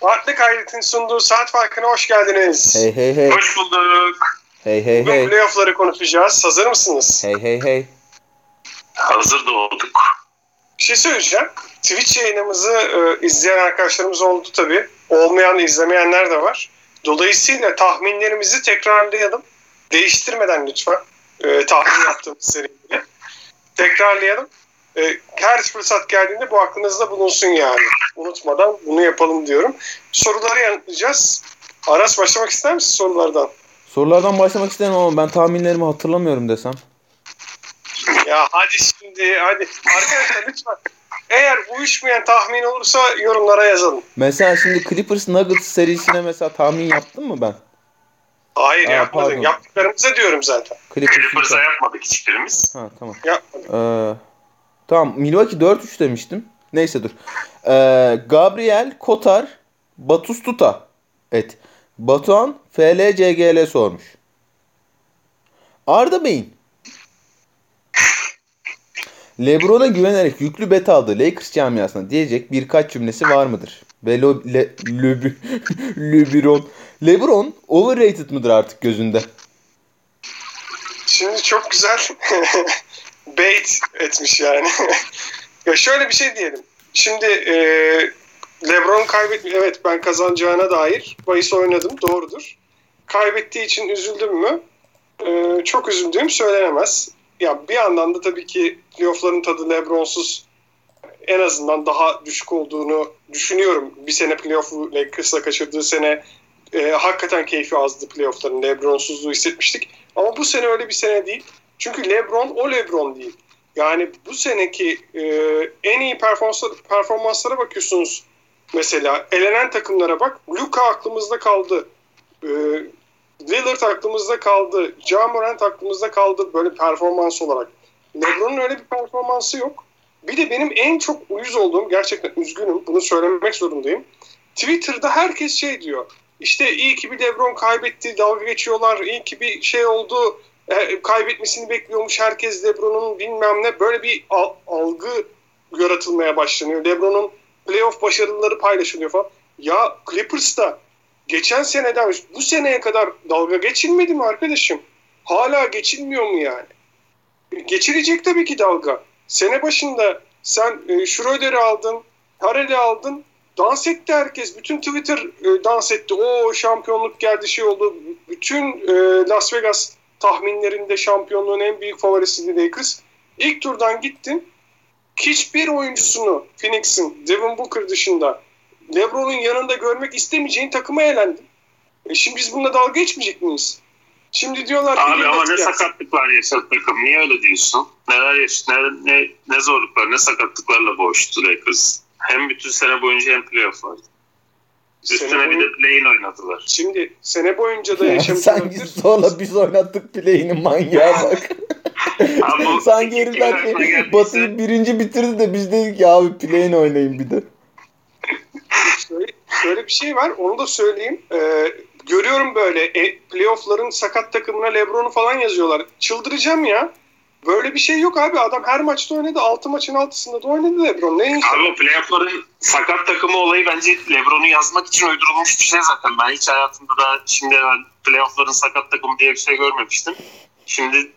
Farklı Kaydet'in sunduğu saat farkına hoş geldiniz. Hey hey hey. Hoş bulduk. Hey hey Bugün hey. playoff'ları konuşacağız. Hazır mısınız? Hey hey hey. Hazır doğduk. Bir şey söyleyeceğim. Twitch yayınımızı e, izleyen arkadaşlarımız oldu tabii. Olmayan, izlemeyenler de var. Dolayısıyla tahminlerimizi tekrarlayalım. Değiştirmeden lütfen. E, tahmin yaptığımız seriyi. Tekrarlayalım. E, her fırsat geldiğinde bu aklınızda bulunsun yani. Unutmadan bunu yapalım diyorum. Soruları yanıtlayacağız. Aras başlamak ister misin sorulardan? Sorulardan başlamak isterim ama ben tahminlerimi hatırlamıyorum desem. Ya hadi şimdi hadi. Arkadaşlar lütfen. Eğer uyuşmayan tahmin olursa yorumlara yazalım. Mesela şimdi Clippers Nuggets serisine mesela tahmin yaptım mı ben? Hayır Aa, yapmadın. pardon. Yaptıklarımıza diyorum zaten. Clippers. Clippers'a yapmadık hiçbirimiz. Ha tamam. Yapmadık. Ee, tamam Milwaukee 4-3 demiştim. Neyse dur. Ee, Gabriel Kotar Batustuta et. Batuhan FLCGL sormuş. Arda Bey'in LeBron'a güvenerek yüklü bet aldığı Lakers camiasına diyecek birkaç cümlesi var mıdır? Ve lo, le, Lebi- LeBron LeBron overrated mıdır artık gözünde? Şimdi çok güzel bait etmiş yani. ya şöyle bir şey diyelim. Şimdi e, LeBron kaybetmiş. Evet ben kazanacağına dair bahis oynadım. Doğrudur. Kaybettiği için üzüldüm mü? E, çok üzüldüğüm söylenemez. Ya bir yandan da tabii ki playoff'ların tadı LeBron'suz en azından daha düşük olduğunu düşünüyorum. Bir sene playoff'u Lakers'la kaçırdığı sene e, hakikaten keyfi azdı playoff'ların. LeBron'suzluğu hissetmiştik. Ama bu sene öyle bir sene değil. Çünkü LeBron o LeBron değil. Yani bu seneki e, en iyi performanslara, performanslara bakıyorsunuz. Mesela elenen takımlara bak. Luka aklımızda kaldı. E, Lillard aklımızda kaldı. Ja Morant aklımızda kaldı böyle performans olarak. LeBron'un öyle bir performansı yok. Bir de benim en çok uyuz olduğum, gerçekten üzgünüm, bunu söylemek zorundayım. Twitter'da herkes şey diyor. İşte iyi ki bir LeBron kaybetti, dalga geçiyorlar. İyi ki bir şey oldu, kaybetmesini bekliyormuş herkes LeBron'un bilmem ne. Böyle bir al- algı yaratılmaya başlanıyor. LeBron'un playoff başarıları paylaşılıyor falan. Ya Clippers'ta geçen seneden bu seneye kadar dalga geçilmedi mi arkadaşım? Hala geçilmiyor mu yani? Geçilecek tabii ki dalga. Sene başında sen e, Schroeder'i aldın, Harrell'i aldın, dans etti herkes. Bütün Twitter e, dans etti. O şampiyonluk geldi şey oldu. Bütün e, Las Vegas tahminlerinde şampiyonluğun en büyük favorisiydi Lakers. İlk turdan gittin. Hiçbir oyuncusunu Phoenix'in Devin Booker dışında LeBron'un yanında görmek istemeyeceğin takıma elendin. E şimdi biz bununla dalga geçmeyecek miyiz? Şimdi diyorlar ki Abi ama ne gelsin. sakatlıklar yaşadı takım. Niye öyle diyorsun? Neler yaş ne, ne, ne zorluklar, ne sakatlıklarla boğuştu Lakers. Hem bütün sene boyunca hem playoff'larda. Üstüne Sene bir de play-in oynadılar. Şimdi sene boyunca da Sanki yaşamış zorla biz oynattık play'ini manyağa bak. Bu Sanki herifler geldiyse- Batı'yı birinci bitirdi de biz dedik ki abi play'ini oynayın bir de. şöyle, şöyle bir şey var onu da söyleyeyim. Ee, görüyorum böyle e, playoff'ların sakat takımına Lebron'u falan yazıyorlar. Çıldıracağım ya. Böyle bir şey yok abi. Adam her maçta oynadı. 6 maçın altısında da oynadı Lebron. Ne Abi o playoff'ların sakat takımı olayı bence LeBron'u yazmak için uydurulmuş bir şey zaten. Ben hiç hayatımda da şimdi playoff'ların sakat takımı diye bir şey görmemiştim. Şimdi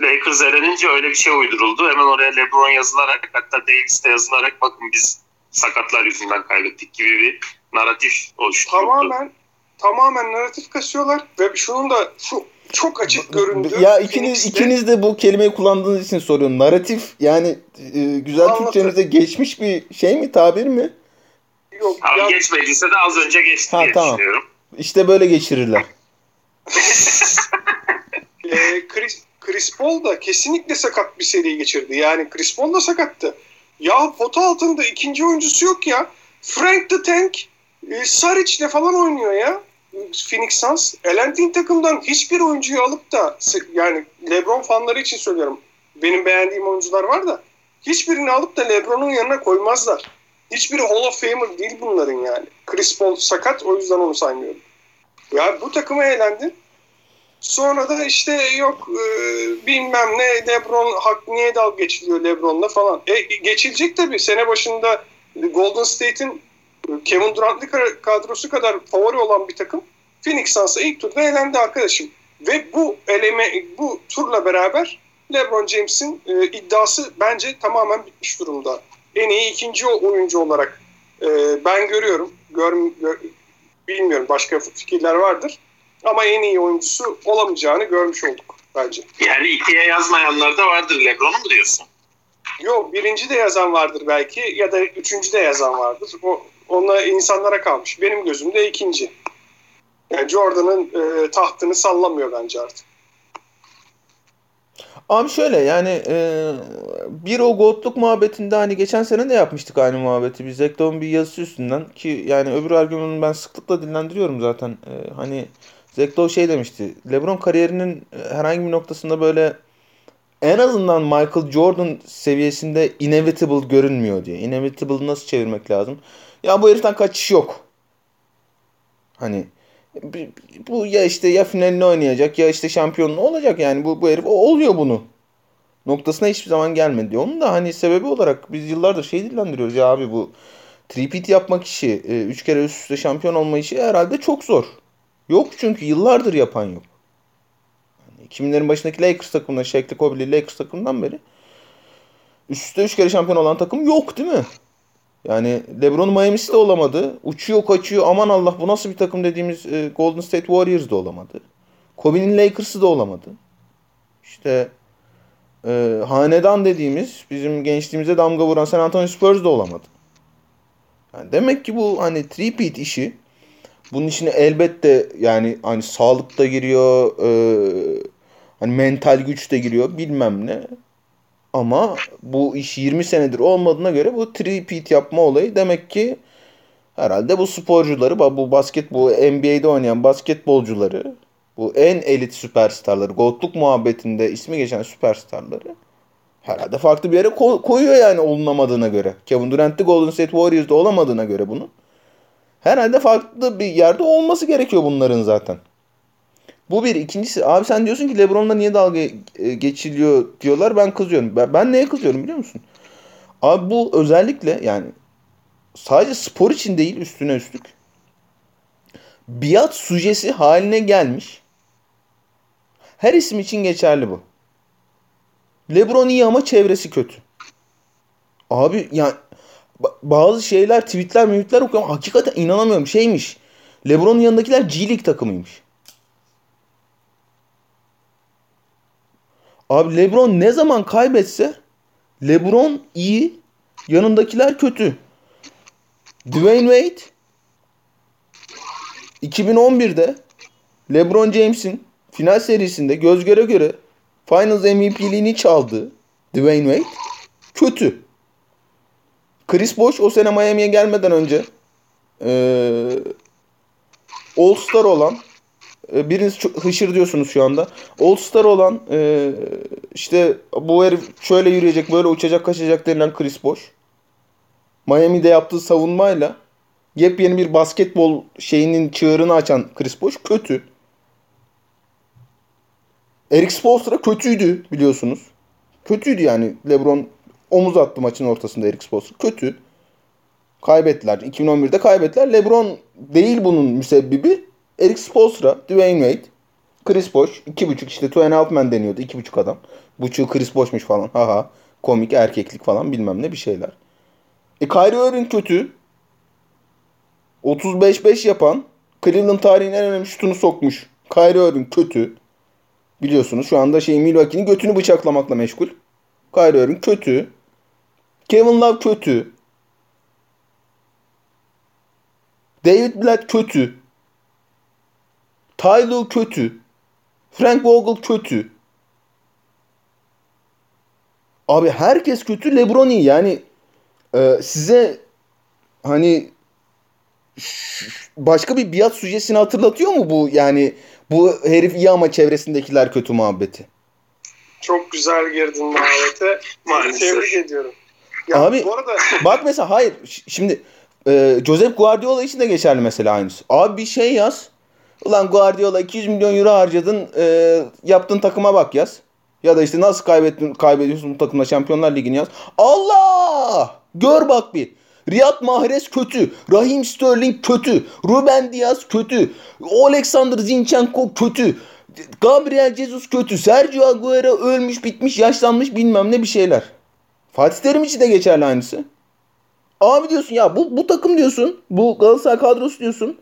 Lakers elenince öyle bir şey uyduruldu. Hemen oraya LeBron yazılarak hatta Davis de yazılarak bakın biz sakatlar yüzünden kaybettik gibi bir narratif oluşturuldu. tamamen tamamen narratif kasıyorlar ve şunun da şu çok açık göründü. Ya ikiniz Phoenix'te- ikiniz de bu kelimeyi kullandığınız için soruyorum. Narratif yani e, güzel Anlatın. Türkçemizde geçmiş bir şey mi tabir mi? yok. Abi Ya, geçmediyse de az önce geçti Ha, diye tamam. düşünüyorum. İşte böyle geçirirler. e, Chris, Chris Paul da kesinlikle sakat bir seri geçirdi. Yani Chris Paul da sakattı. Ya pota altında ikinci oyuncusu yok ya. Frank the Tank e, Saric'le falan oynuyor ya. Phoenix Suns. Elendiğin takımdan hiçbir oyuncuyu alıp da yani LeBron fanları için söylüyorum. Benim beğendiğim oyuncular var da hiçbirini alıp da LeBron'un yanına koymazlar. Hiçbiri Hall of Famer değil bunların yani. Chris Paul sakat o yüzden onu saymıyorum. Ya bu takıma eğlendin. Sonra da işte yok e, bilmem ne Lebron hak niye dalga geçiliyor Lebron'la falan. E, geçilecek tabii. Sene başında Golden State'in Kevin Durant'lı kadrosu kadar favori olan bir takım Phoenix Suns'a ilk turda elendi arkadaşım. Ve bu eleme bu turla beraber LeBron James'in e, iddiası bence tamamen bitmiş durumda. En iyi ikinci oyuncu olarak e, ben görüyorum. Gör, gör, bilmiyorum başka fikirler vardır. Ama en iyi oyuncusu olamayacağını görmüş olduk bence. Yani ikiye yazmayanlar da vardır. LeBron'u mu diyorsun? Yok birinci de yazan vardır belki ya da üçüncü de yazan vardır. O, ona insanlara kalmış. Benim gözümde ikinci. Yani Jordan'ın e, tahtını sallamıyor bence artık. Abi şöyle yani e, bir o gotluk muhabbetinde hani geçen sene de yapmıştık aynı muhabbeti. Biz Zekdo'nun bir yazısı üstünden ki yani öbür argümanını ben sıklıkla dillendiriyorum zaten. E, hani Zekdo şey demişti. LeBron kariyerinin herhangi bir noktasında böyle en azından Michael Jordan seviyesinde inevitable görünmüyor diye. Inevitable nasıl çevirmek lazım? Ya bu heriften kaçış yok. Hani bu ya işte ya finalini oynayacak ya işte şampiyonluğu olacak yani bu, bu herif oluyor bunu. Noktasına hiçbir zaman gelmedi. Onun da hani sebebi olarak biz yıllardır şey dillendiriyoruz ya abi bu tripit yapmak işi, e, üç kere üst üste şampiyon olma işi herhalde çok zor. Yok çünkü yıllardır yapan yok. Yani 2000'lerin başındaki Lakers takımında, Shaq'li Kobe'li Lakers takımından beri üst üste üç kere şampiyon olan takım yok değil mi? Yani LeBron Miami'si de olamadı. Uçuyor kaçıyor aman Allah bu nasıl bir takım dediğimiz e, Golden State Warriors da olamadı. Kobe'nin Lakers'ı da olamadı. İşte e, hanedan dediğimiz bizim gençliğimize damga vuran San Antonio Spurs da olamadı. Yani demek ki bu hani three-peat işi bunun içine elbette yani hani sağlık da giriyor, e, hani mental güç de giriyor bilmem ne. Ama bu iş 20 senedir olmadığına göre bu three-peat yapma olayı demek ki herhalde bu sporcuları, bu basket bu NBA'de oynayan basketbolcuları, bu en elit süperstarları, gotluk muhabbetinde ismi geçen süperstarları herhalde farklı bir yere ko- koyuyor yani olunamadığına göre. Kevin Durant de Golden State Warriors'da olamadığına göre bunu. Herhalde farklı bir yerde olması gerekiyor bunların zaten. Bu bir. ikincisi abi sen diyorsun ki Lebron'la niye dalga e, geçiliyor diyorlar. Ben kızıyorum. Ben, ben neye kızıyorum biliyor musun? Abi bu özellikle yani sadece spor için değil üstüne üstlük biat sujesi haline gelmiş. Her isim için geçerli bu. Lebron iyi ama çevresi kötü. Abi yani bazı şeyler tweetler mümitler okuyorum. Hakikaten inanamıyorum. Şeymiş. Lebron'un yanındakiler G League takımıymış. Abi LeBron ne zaman kaybetse LeBron iyi, yanındakiler kötü. Dwayne Wade 2011'de LeBron James'in final serisinde göz göre göre Finals MVP'liğini çaldı. Dwayne Wade kötü. Chris Bosh o sene Miami'ye gelmeden önce ee, All Star olan biriniz çok hışır diyorsunuz şu anda. All Star olan e, işte bu herif şöyle yürüyecek böyle uçacak kaçacak denilen Chris Bosh. Miami'de yaptığı savunmayla yepyeni bir basketbol şeyinin çığırını açan Chris Bosh kötü. Eric Spoelstra kötüydü biliyorsunuz. Kötüydü yani. LeBron omuz attı maçın ortasında Eric Spoelstra. Kötü. Kaybettiler. 2011'de kaybettiler. LeBron değil bunun müsebbibi. Eric Spoelstra, Dwayne Wade, Chris Bosh. 2.5 işte Two and a Half Man deniyordu. 2.5 adam. Buçuğu Chris Bosh'muş falan. Haha. Komik erkeklik falan bilmem ne bir şeyler. E Kyrie Irving kötü. 35-5 yapan Cleveland tarihinin en önemli şutunu sokmuş. Kyrie Irving kötü. Biliyorsunuz şu anda şey Milwaukee'nin götünü bıçaklamakla meşgul. Kyrie Irving kötü. Kevin Love kötü. David Blatt kötü. Tyler kötü. Frank Vogel kötü. Abi herkes kötü. LeBron iyi. Yani e, size hani başka bir biat sujesini hatırlatıyor mu bu yani bu herif iyi ama çevresindekiler kötü muhabbeti? Çok güzel girdin muhabbete. Maalesef. Tebrik ediyorum. Ya Abi bu arada... bak mesela hayır şimdi e, Josep Guardiola için de geçerli mesela aynısı. Abi bir şey yaz. Ulan Guardiola 200 milyon euro harcadın e, yaptığın takıma bak yaz. Ya da işte nasıl kaybettin, kaybediyorsun bu takımla Şampiyonlar Ligi'ni yaz. Allah! Gör bak bir. Riyad Mahrez kötü. Rahim Sterling kötü. Ruben Diaz kötü. Alexander Zinchenko kötü. Gabriel Jesus kötü. Sergio Aguero ölmüş bitmiş yaşlanmış bilmem ne bir şeyler. Fatih Terim için de geçerli aynısı. Abi diyorsun ya bu, bu takım diyorsun. Bu Galatasaray kadrosu diyorsun.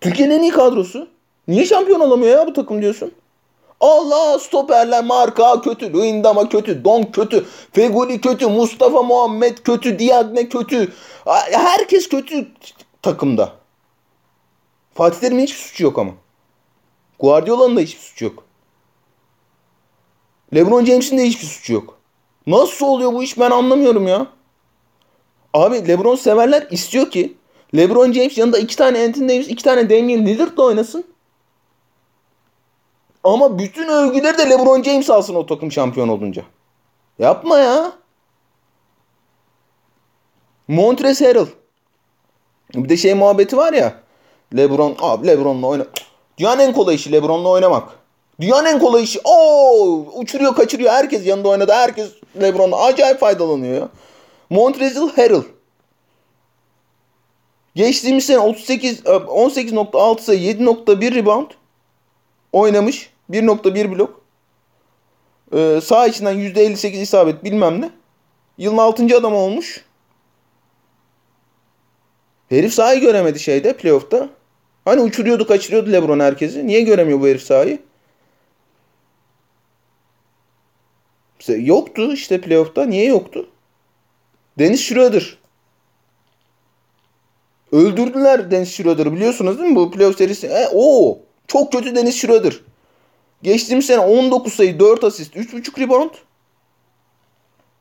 Türkiye'nin en iyi kadrosu. Niye şampiyon olamıyor ya bu takım diyorsun? Allah stoperler marka kötü. Luyendama kötü. Don kötü. Feguli kötü. Mustafa Muhammed kötü. Diagne kötü. Herkes kötü takımda. Fatih Terim'in hiçbir suçu yok ama. Guardiola'nın da hiçbir suçu yok. LeBron James'in de hiçbir suçu yok. Nasıl oluyor bu iş ben anlamıyorum ya. Abi LeBron severler istiyor ki LeBron James yanında iki tane Anthony Davis, iki tane Damian Lillard'la oynasın. Ama bütün övgüleri de LeBron James alsın o takım şampiyon olunca. Yapma ya. Montrezl Harrell. Bir de şey muhabbeti var ya. LeBron, abi LeBron'la oyna. Dünyanın en kolay işi LeBron'la oynamak. Dünyanın en kolay işi. Oo, uçuruyor kaçırıyor. Herkes yanında oynadı. Herkes LeBron'la acayip faydalanıyor ya. Montrezl Harrell. Geçtiğimiz sene 38 18.6 sayı 7.1 rebound oynamış. 1.1 blok. Ee, sağ içinden %58 isabet bilmem ne. Yılın 6. adam olmuş. Herif sahayı göremedi şeyde playoff'ta. Hani uçuruyordu kaçırıyordu Lebron herkesi. Niye göremiyor bu herif sahayı? Yoktu işte playoff'ta. Niye yoktu? Deniz Schroeder. Öldürdüler Deniz Schroeder'ı biliyorsunuz değil mi bu playoff serisi? E, o çok kötü Deniz Schroeder. Geçtiğimiz sene 19 sayı 4 asist 3.5 rebound.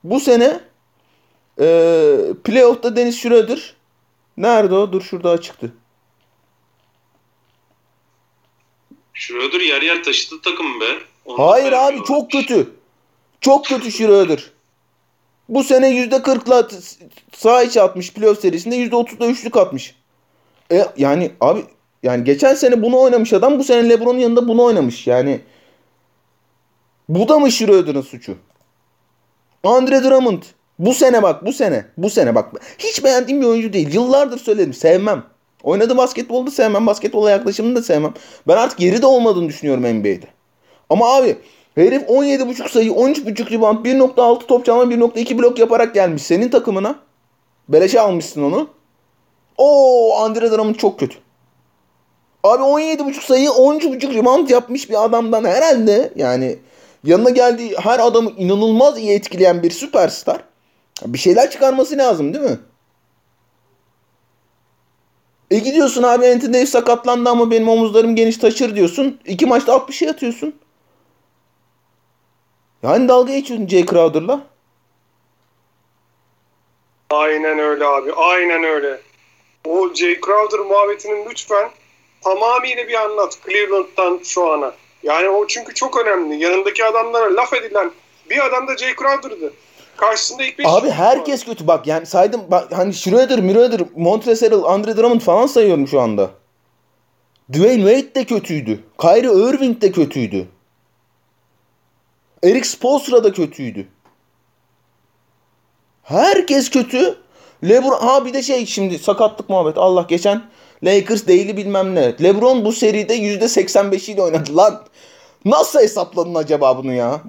Bu sene e, playoff'ta Deniz Schroeder nerede o? Dur şurada açıktı. Schroeder yer yer taşıdı takım be. Onu Hayır abi çok kötü. Çok kötü Schroeder. Bu sene %40'la sağ içi atmış playoff serisinde %30'da üçlük atmış. E, yani abi yani geçen sene bunu oynamış adam bu sene LeBron'un yanında bunu oynamış. Yani bu da mı Schroeder'ın suçu? Andre Drummond bu sene bak bu sene bu sene bak hiç beğendiğim bir oyuncu değil. Yıllardır söyledim sevmem. Oynadı basketbolda sevmem. Basketbola yaklaşımını da sevmem. Ben artık yeri de olmadığını düşünüyorum NBA'de. Ama abi herif 17.5 sayı, 13.5 rebound, 1.6 top çalma, 1.2 blok yaparak gelmiş senin takımına. Beleşe almışsın onu. O Andre Drummond çok kötü. Abi 17.5 sayı 13.5 rebound yapmış bir adamdan herhalde yani yanına geldiği her adamı inanılmaz iyi etkileyen bir süperstar. Bir şeyler çıkarması lazım değil mi? E gidiyorsun abi Anthony Davis sakatlandı ama benim omuzlarım geniş taşır diyorsun. İki maçta 60'a atıyorsun. Yani dalga geçiyorsun Jay Crowder'la. Aynen öyle abi. Aynen öyle. O Jay Crowder muhabbetinin lütfen tamamıyla bir anlat Cleveland'dan şu ana. Yani o çünkü çok önemli. Yanındaki adamlara laf edilen bir adam da Jay Crowder'dı. Karşısında ilk beş Abi herkes var. kötü bak yani saydım bak, hani Schroeder, Müreder, Montrezl, Andre Drummond falan sayıyorum şu anda. Dwayne Wade de kötüydü. Kyrie Irving de kötüydü. Eric Spoelstra da kötüydü. Herkes kötü. LeBron ha bir de şey şimdi sakatlık muhabbet. Allah geçen Lakers değili bilmem ne. LeBron bu seride %85'iyle oynadı lan. Nasıl hesapladın acaba bunu ya?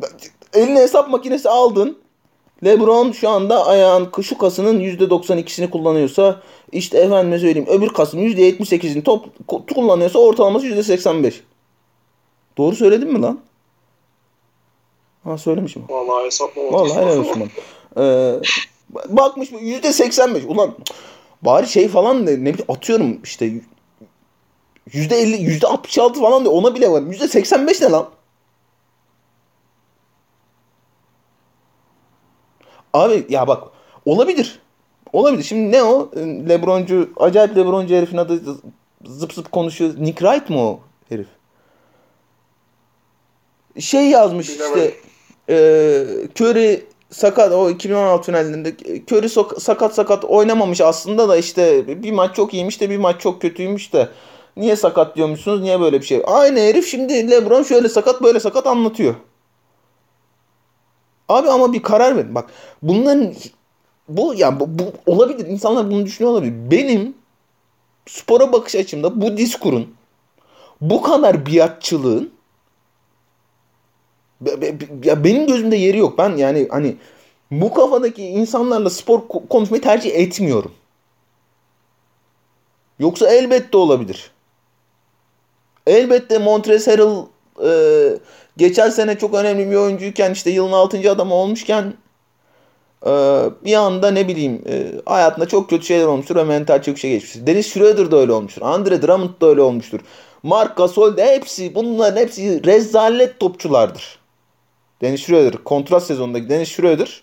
Eline hesap makinesi aldın. LeBron şu anda ayağın şu kasının %92'sini kullanıyorsa işte efendime söyleyeyim öbür kasın %78'ini top kullanıyorsa ortalaması %85. Doğru söyledim mi lan? Ha söylemişim. Vallahi hesaplamadım. Vallahi helal olsun Ee, bakmış mı %85 ulan bari şey falan de, ne bileyim atıyorum işte %50 %66 falan de ona bile var. %85 ne lan? Abi ya bak olabilir. Olabilir. Şimdi ne o? Lebroncu, acayip Lebroncu herifin adı zıp zıp konuşuyor. Nick Wright mı o herif? Şey yazmış Bilemedim. işte e, Curry sakat o 2016 finallerinde Curry so- sakat sakat oynamamış aslında da işte bir maç çok iyiymiş de bir maç çok kötüymüş de niye sakat diyormuşsunuz niye böyle bir şey? Aynı herif şimdi LeBron şöyle sakat böyle sakat anlatıyor. Abi ama bir karar verin. Bak bunların bu yani bu, bu olabilir. İnsanlar bunu düşünüyor olabilir. Benim spora bakış açımda bu diskurun bu kadar biatçılığın ya benim gözümde yeri yok. Ben yani hani bu kafadaki insanlarla spor konuşmayı tercih etmiyorum. Yoksa elbette olabilir. Elbette Montrezl Harrell e, geçen sene çok önemli bir oyuncuyken işte yılın 6. adamı olmuşken e, bir anda ne bileyim e, hayatında çok kötü şeyler olmuştur ve mental çöküşe geçmiştir. Dennis Schroeder da öyle olmuştur. Andre Drummond da öyle olmuştur. Mark Gasol de hepsi bunların hepsi rezalet topçulardır. Dennis Schroeder kontrat sezonundaki Dennis Schroeder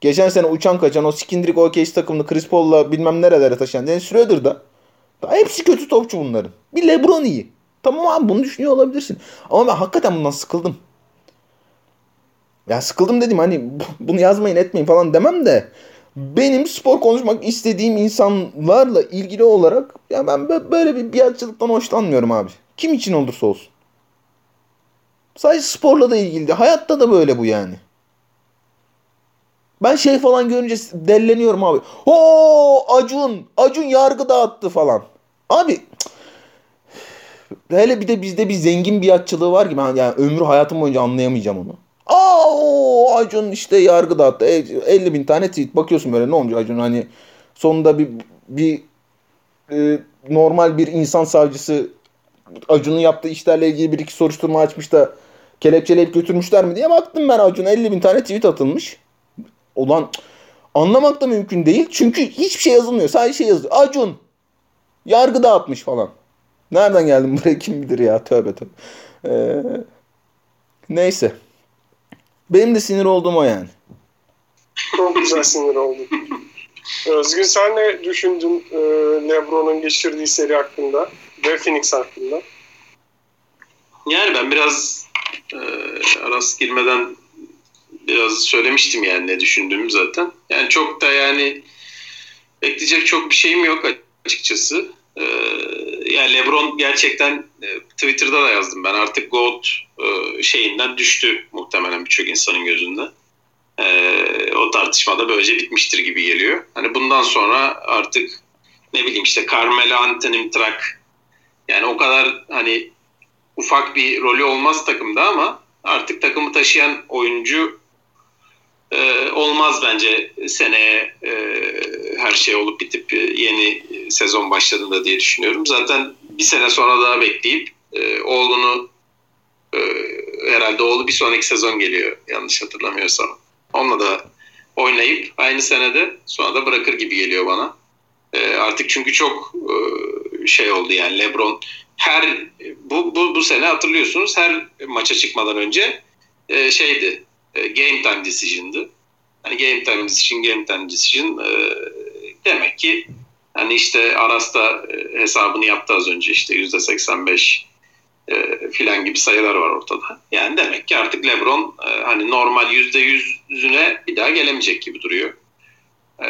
geçen sene uçan kaçan o Skindrik OKC takımını Chris Paul'la bilmem nerelere taşıyan Dennis Schroeder da hepsi kötü topçu bunların. Bir LeBron iyi. Tamam abi bunu düşünüyor olabilirsin. Ama ben hakikaten bundan sıkıldım. Ya sıkıldım dedim hani bunu yazmayın etmeyin falan demem de benim spor konuşmak istediğim insanlarla ilgili olarak ya ben böyle bir biatçılıktan hoşlanmıyorum abi. Kim için olursa olsun. Sadece sporla da ilgili. Hayatta da böyle bu yani. Ben şey falan görünce delleniyorum abi. O Acun, Acun yargı dağıttı falan. Abi hele bir de bizde bir zengin biatçılığı var ki ben yani ömrü hayatım boyunca anlayamayacağım onu. Aa Acun işte yargı dağıttı. 50 e, bin tane tweet bakıyorsun böyle ne olmuş Acun hani sonunda bir bir e, normal bir insan savcısı Acun'un yaptığı işlerle ilgili bir iki soruşturma açmış da kelepçeleyip götürmüşler mi diye baktım ben Acun'a 50 bin tane tweet atılmış. Ulan anlamak da mümkün değil. Çünkü hiçbir şey yazılmıyor. Sadece şey yazıyor. Acun yargı dağıtmış falan. Nereden geldim buraya kim bilir ya. Tövbe tövbe. Ee, neyse. Benim de sinir olduğum o yani. Çok güzel sinir oldum. Özgür sen ne düşündün e, Lebron'un geçirdiği seri hakkında ve Phoenix hakkında? Yani ben biraz e, Aras girmeden biraz söylemiştim yani ne düşündüğümü zaten. Yani çok da yani bekleyecek çok bir şeyim yok açıkçası. Ee, yani LeBron gerçekten e, Twitter'da da yazdım ben artık GOAT e, şeyinden düştü muhtemelen birçok insanın gözünde. Ee, o tartışmada böylece bitmiştir gibi geliyor. Hani bundan sonra artık ne bileyim işte Carmelo Anthony Trak yani o kadar hani ufak bir rolü olmaz takımda ama artık takımı taşıyan oyuncu e, olmaz bence seneye e, her şey olup bitip yeni sezon başladığında diye düşünüyorum. Zaten bir sene sonra daha bekleyip e, oğlunu e, herhalde oğlu bir sonraki sezon geliyor yanlış hatırlamıyorsam. Onunla da oynayıp aynı senede sonra da bırakır gibi geliyor bana. E, artık çünkü çok e, şey oldu yani LeBron her bu, bu, bu sene hatırlıyorsunuz her maça çıkmadan önce e, şeydi e, game time decision'dı. Hani game time decision, game time decision e, demek ki hani işte Aras'ta e, hesabını yaptı az önce işte yüzde 85 e, filan gibi sayılar var ortada. Yani demek ki artık LeBron e, hani normal yüzde yüzüne bir daha gelemeyecek gibi duruyor. E,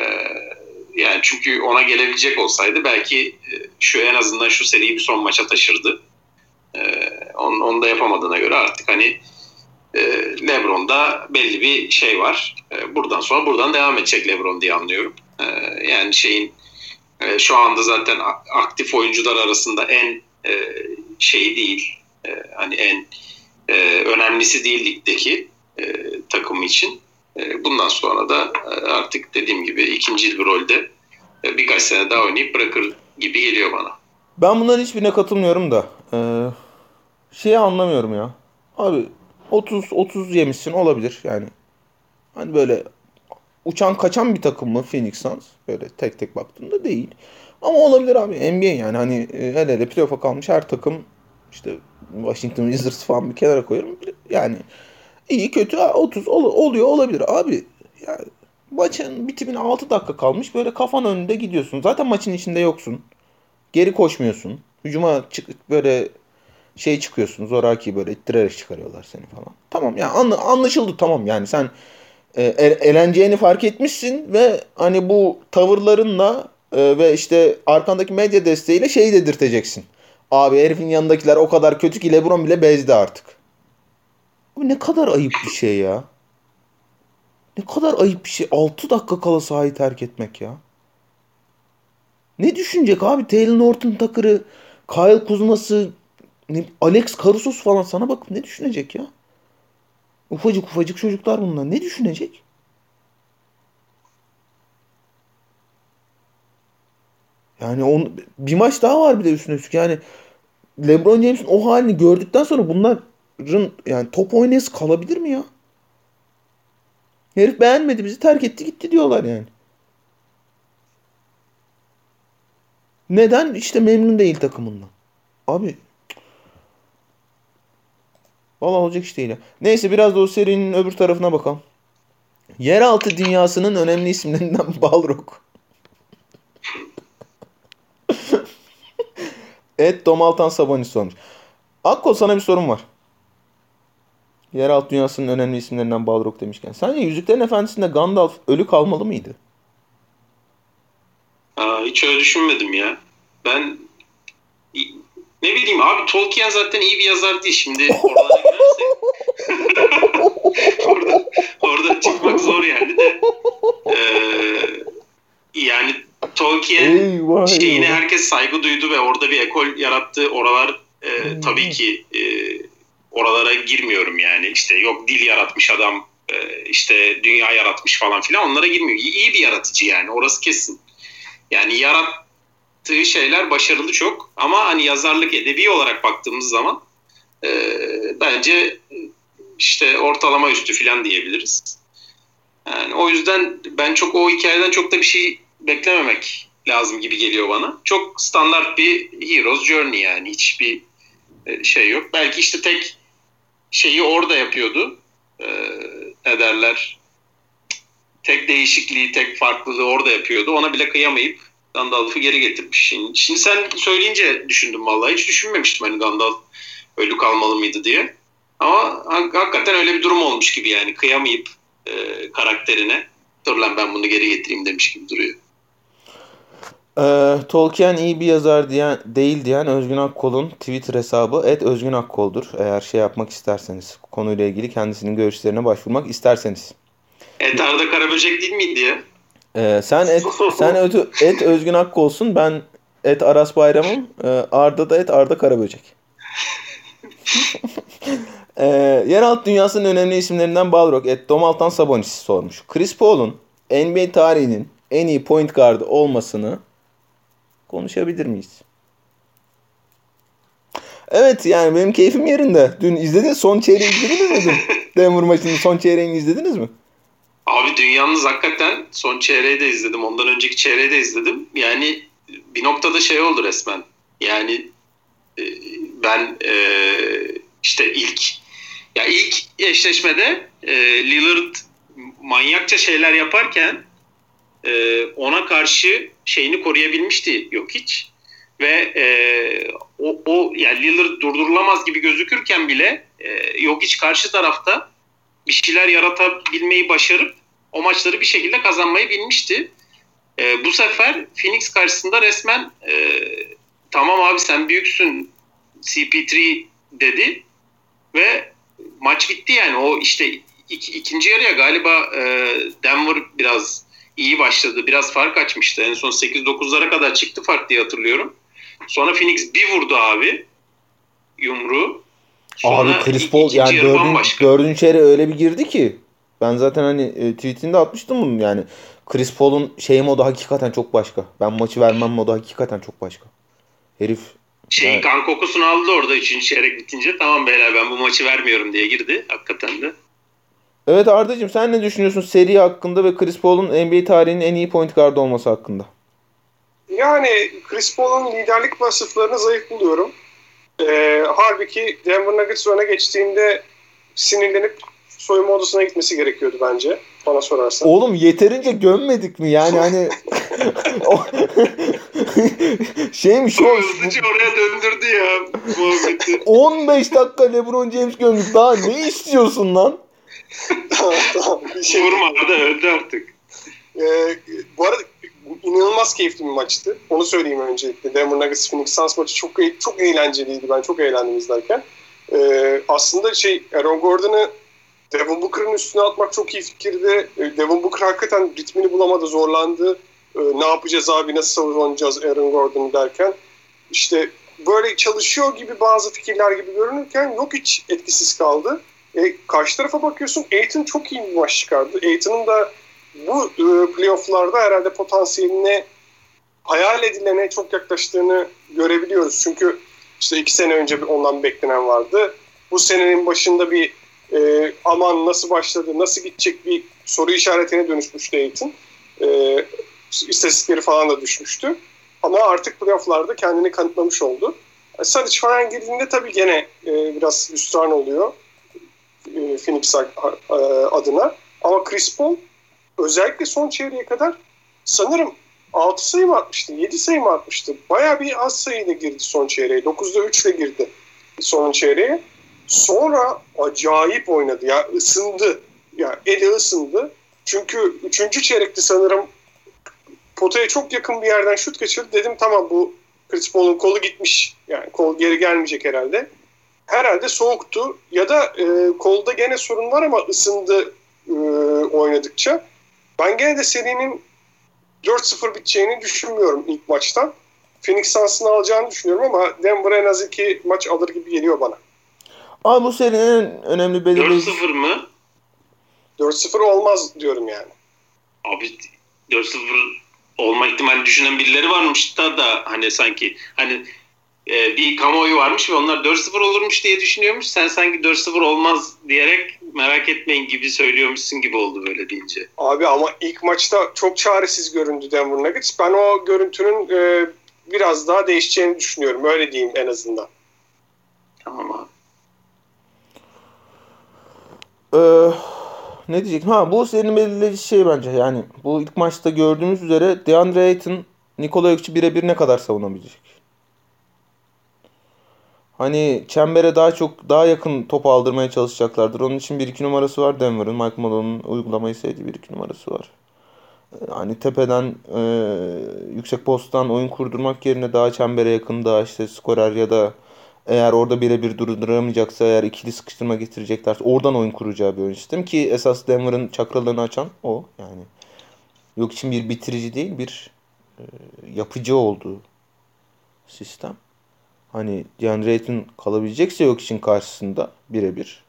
yani çünkü ona gelebilecek olsaydı belki e, şu en azından şu seriyi bir son maça taşırdı. E, onu, onu da yapamadığına göre artık hani e, LeBron'da belli bir şey var. E, buradan sonra buradan devam edecek LeBron diye anlıyorum. E, yani şeyin şu anda zaten aktif oyuncular arasında en e, şey değil. Hani en önemlisi değil ligdeki takımı için. E, bundan sonra da e, artık dediğim gibi ikinci bir rolde e, birkaç sene daha oynayıp bırakır gibi geliyor bana. Ben bunların hiçbirine katılmıyorum da. E, şeyi anlamıyorum ya. Abi 30 30 yemişsin olabilir yani. Hani böyle uçan kaçan bir takım mı Phoenix Suns? Böyle tek tek baktığımda değil. Ama olabilir abi NBA yani hani hele hele playoff'a kalmış her takım işte Washington Wizards falan bir kenara koyarım. Yani iyi kötü 30 ol, oluyor olabilir abi. Yani maçın bitimine 6 dakika kalmış böyle kafan önünde gidiyorsun. Zaten maçın içinde yoksun. Geri koşmuyorsun. Hücuma çık böyle şey çıkıyorsun zoraki böyle ittirerek çıkarıyorlar seni falan. Tamam yani anla, anlaşıldı tamam yani sen e, eğleneceğini fark etmişsin ve hani bu tavırlarınla e, ve işte arkandaki medya desteğiyle şeyi dedirteceksin. Abi herifin yanındakiler o kadar kötü ki Lebron bile bezdi artık. Bu ne kadar ayıp bir şey ya. Ne kadar ayıp bir şey. 6 dakika kala sahayı terk etmek ya. Ne düşünecek abi? Taylor Norton Tucker'ı, Kyle Kuzma'sı, Alex Carusos falan sana bakıp ne düşünecek ya? Ufacık ufacık çocuklar bunlar. Ne düşünecek? Yani on, bir maç daha var bir de üstüne üstlük. Yani LeBron James'in o halini gördükten sonra bunların yani top oynayası kalabilir mi ya? Herif beğenmedi bizi terk etti gitti diyorlar yani. Neden? İşte memnun değil takımından. Abi Valla olacak iş değil ya. Neyse biraz da o serinin öbür tarafına bakalım. Yeraltı dünyasının önemli isimlerinden Balrog. Et Domaltan Sabonis sormuş. Akkol sana bir sorum var. Yeraltı dünyasının önemli isimlerinden Balrog demişken. Sence Yüzüklerin Efendisi'nde Gandalf ölü kalmalı mıydı? Aa, hiç öyle düşünmedim ya. Ben ne bileyim abi Tolkien zaten iyi bir yazar değil. Şimdi oralara girersek orada, orada çıkmak zor yani de ee, yani Tolkien Eyvah, şeyine eyvah. herkes saygı duydu ve orada bir ekol yarattı. Oralar e, tabii ki e, oralara girmiyorum yani. İşte yok dil yaratmış adam, e, işte dünya yaratmış falan filan onlara girmiyor. İyi, bir yaratıcı yani orası kesin. Yani yarattığı şeyler başarılı çok ama hani yazarlık edebi olarak baktığımız zaman e, bence işte ortalama üstü filan diyebiliriz. Yani o yüzden ben çok o hikayeden çok da bir şey beklememek lazım gibi geliyor bana. Çok standart bir Hero's Journey yani hiçbir e, şey yok. Belki işte tek şeyi orada yapıyordu. Ee, ne derler? Tek değişikliği, tek farklılığı orada yapıyordu. Ona bile kıyamayıp Gandalf'ı geri getirmiş. Şimdi, şimdi sen söyleyince düşündüm vallahi. Hiç düşünmemiştim hani Gandalf ölü kalmalı mıydı diye. Ama hak- hakikaten öyle bir durum olmuş gibi yani. Kıyamayıp e, karakterine dur lan ben bunu geri getireyim demiş gibi duruyor. Ee, Tolkien iyi bir yazar diyen, değil diyen Özgün Akkol'un Twitter hesabı et Özgün Akkol'dur. Eğer şey yapmak isterseniz, konuyla ilgili kendisinin görüşlerine başvurmak isterseniz. Et Arda Karaböcek değil miydi ya? Ee, sen et, sen ötü, et Özgün Akkol'sun, ben et Aras Bayram'ım, ee, Arda da et Arda Karaböcek. ee, yeraltı dünyasının önemli isimlerinden Balrog et Domaltan Sabonis sormuş. Chris Paul'un NBA tarihinin en iyi point guard'ı olmasını konuşabilir miyiz? Evet yani benim keyfim yerinde. Dün izlediniz son çeyreği izlediniz mi dün? Denver maçının son çeyreğini izlediniz mi? Abi dünyanız hakikaten son çeyreği de izledim. Ondan önceki çeyreği de izledim. Yani bir noktada şey oldu resmen. Yani e, ben e, işte ilk ya ilk eşleşmede e, Lillard manyakça şeyler yaparken e, ona karşı şeyini koruyabilmişti yok hiç. Ve e, o, o yani Lillard durdurulamaz gibi gözükürken bile e, yok hiç karşı tarafta bir şeyler yaratabilmeyi başarıp o maçları bir şekilde kazanmayı bilmişti. E, bu sefer Phoenix karşısında resmen e, tamam abi sen büyüksün CP3 dedi ve maç bitti yani o işte ik, ikinci yarıya galiba e, Denver biraz iyi başladı. Biraz fark açmıştı. En son 8-9'lara kadar çıktı fark diye hatırlıyorum. Sonra Phoenix bir vurdu abi yumruğu. Sonra Abi Chris Paul yani dördüncü, dördüncü çeyreğe öyle bir girdi ki. Ben zaten hani e, tweetinde atmıştım bunu yani. Chris Paul'un şey modu hakikaten çok başka. Ben maçı vermem modu hakikaten çok başka. Herif Şeyin Evet. kan kokusunu aldı orada 3. çeyrek bitince. Tamam beyler ben bu maçı vermiyorum diye girdi. Hakikaten de. Evet Arda'cığım sen ne düşünüyorsun seri hakkında ve Chris Paul'un NBA tarihinin en iyi point guard olması hakkında? Yani Chris Paul'un liderlik vasıflarını zayıf buluyorum. Ee, halbuki Denver Nuggets öne geçtiğinde sinirlenip soyunma odasına gitmesi gerekiyordu bence. Bana sorarsan. Oğlum yeterince gömmedik mi? Yani hani şeymiş o Hızlıca oraya döndürdü ya muhabbeti. 15 dakika LeBron James gömdük. Daha ne istiyorsun lan? tamam tamam. Bir şey Vurma da öldü artık. Ee, bu arada inanılmaz keyifli bir maçtı. Onu söyleyeyim öncelikle. Denver Nuggets Phoenix Suns maçı çok çok eğlenceliydi. Ben çok eğlendim izlerken. Ee, aslında şey Aaron Gordon'ı Devin Booker'ın üstüne atmak çok iyi fikirdi. E, Devin Booker hakikaten ritmini bulamadı, zorlandı. E, ne yapacağız abi, nasıl savunacağız Aaron Gordon derken. İşte böyle çalışıyor gibi bazı fikirler gibi görünürken yok hiç etkisiz kaldı. E, karşı tarafa bakıyorsun Aiton çok iyi bir maç çıkardı. Aiton'un da bu e, playofflarda herhalde potansiyeline hayal edilene çok yaklaştığını görebiliyoruz. Çünkü işte iki sene önce ondan beklenen vardı. Bu senenin başında bir e, aman nasıl başladı, nasıl gidecek bir soru işaretine dönüşmüştü Aiton. E, istatistikleri falan da düşmüştü. Ama artık playofflarda kendini kanıtlamış oldu. E, Saric falan girdiğinde tabii gene e, biraz hüsran oluyor Phoenix adına. Ama Chris Paul özellikle son çeyreğe kadar sanırım 6 sayı mı atmıştı, 7 sayı mı atmıştı? Baya bir az sayıyla girdi son çeyreğe. 9'da 3 ile girdi son çeyreğe. Sonra acayip oynadı ya ısındı. Ya eli ısındı. Çünkü 3. çeyrekte sanırım potaya çok yakın bir yerden şut kaçırdı. Dedim tamam bu Chris Paul'un kolu gitmiş. Yani kol geri gelmeyecek herhalde. Herhalde soğuktu. Ya da e, kolda gene sorun var ama ısındı e, oynadıkça. Ben gene de serinin 4-0 biteceğini düşünmüyorum ilk maçtan. Phoenix Suns'ın alacağını düşünüyorum ama Denver en az iki maç alır gibi geliyor bana. Ama bu serinin en önemli belirleyici... 4-0 mı? 4-0 olmaz diyorum yani. Abi 4-0 olma ihtimali düşünen birileri varmış da da hani sanki hani e, bir kamuoyu varmış ve onlar 4-0 olurmuş diye düşünüyormuş. Sen sanki 4-0 olmaz diyerek merak etmeyin gibi söylüyormuşsun gibi oldu böyle deyince. Abi ama ilk maçta çok çaresiz göründü Denver Nuggets. Ben o görüntünün e, biraz daha değişeceğini düşünüyorum. Öyle diyeyim en azından. Tamam abi. Ee, ne diyecek? Ha bu senin belirleyici şey bence. Yani bu ilk maçta gördüğümüz üzere DeAndre Ayton Nikola Jokic'i birebir ne kadar savunabilecek? Hani çembere daha çok daha yakın top aldırmaya çalışacaklardır. Onun için bir iki numarası var Denver'ın. Mike Malone'un uygulamayı sevdiği bir iki numarası var. Hani tepeden e, yüksek posttan oyun kurdurmak yerine daha çembere yakın daha işte skorer ya da eğer orada birebir durduramayacaksa eğer ikili sıkıştırma getireceklerse oradan oyun kuracağı bir oyun sistem ki esas Denver'ın çakralarını açan o yani. Yok için bir bitirici değil bir e, yapıcı olduğu sistem. Hani DeAndre Ayton kalabilecekse yok için karşısında birebir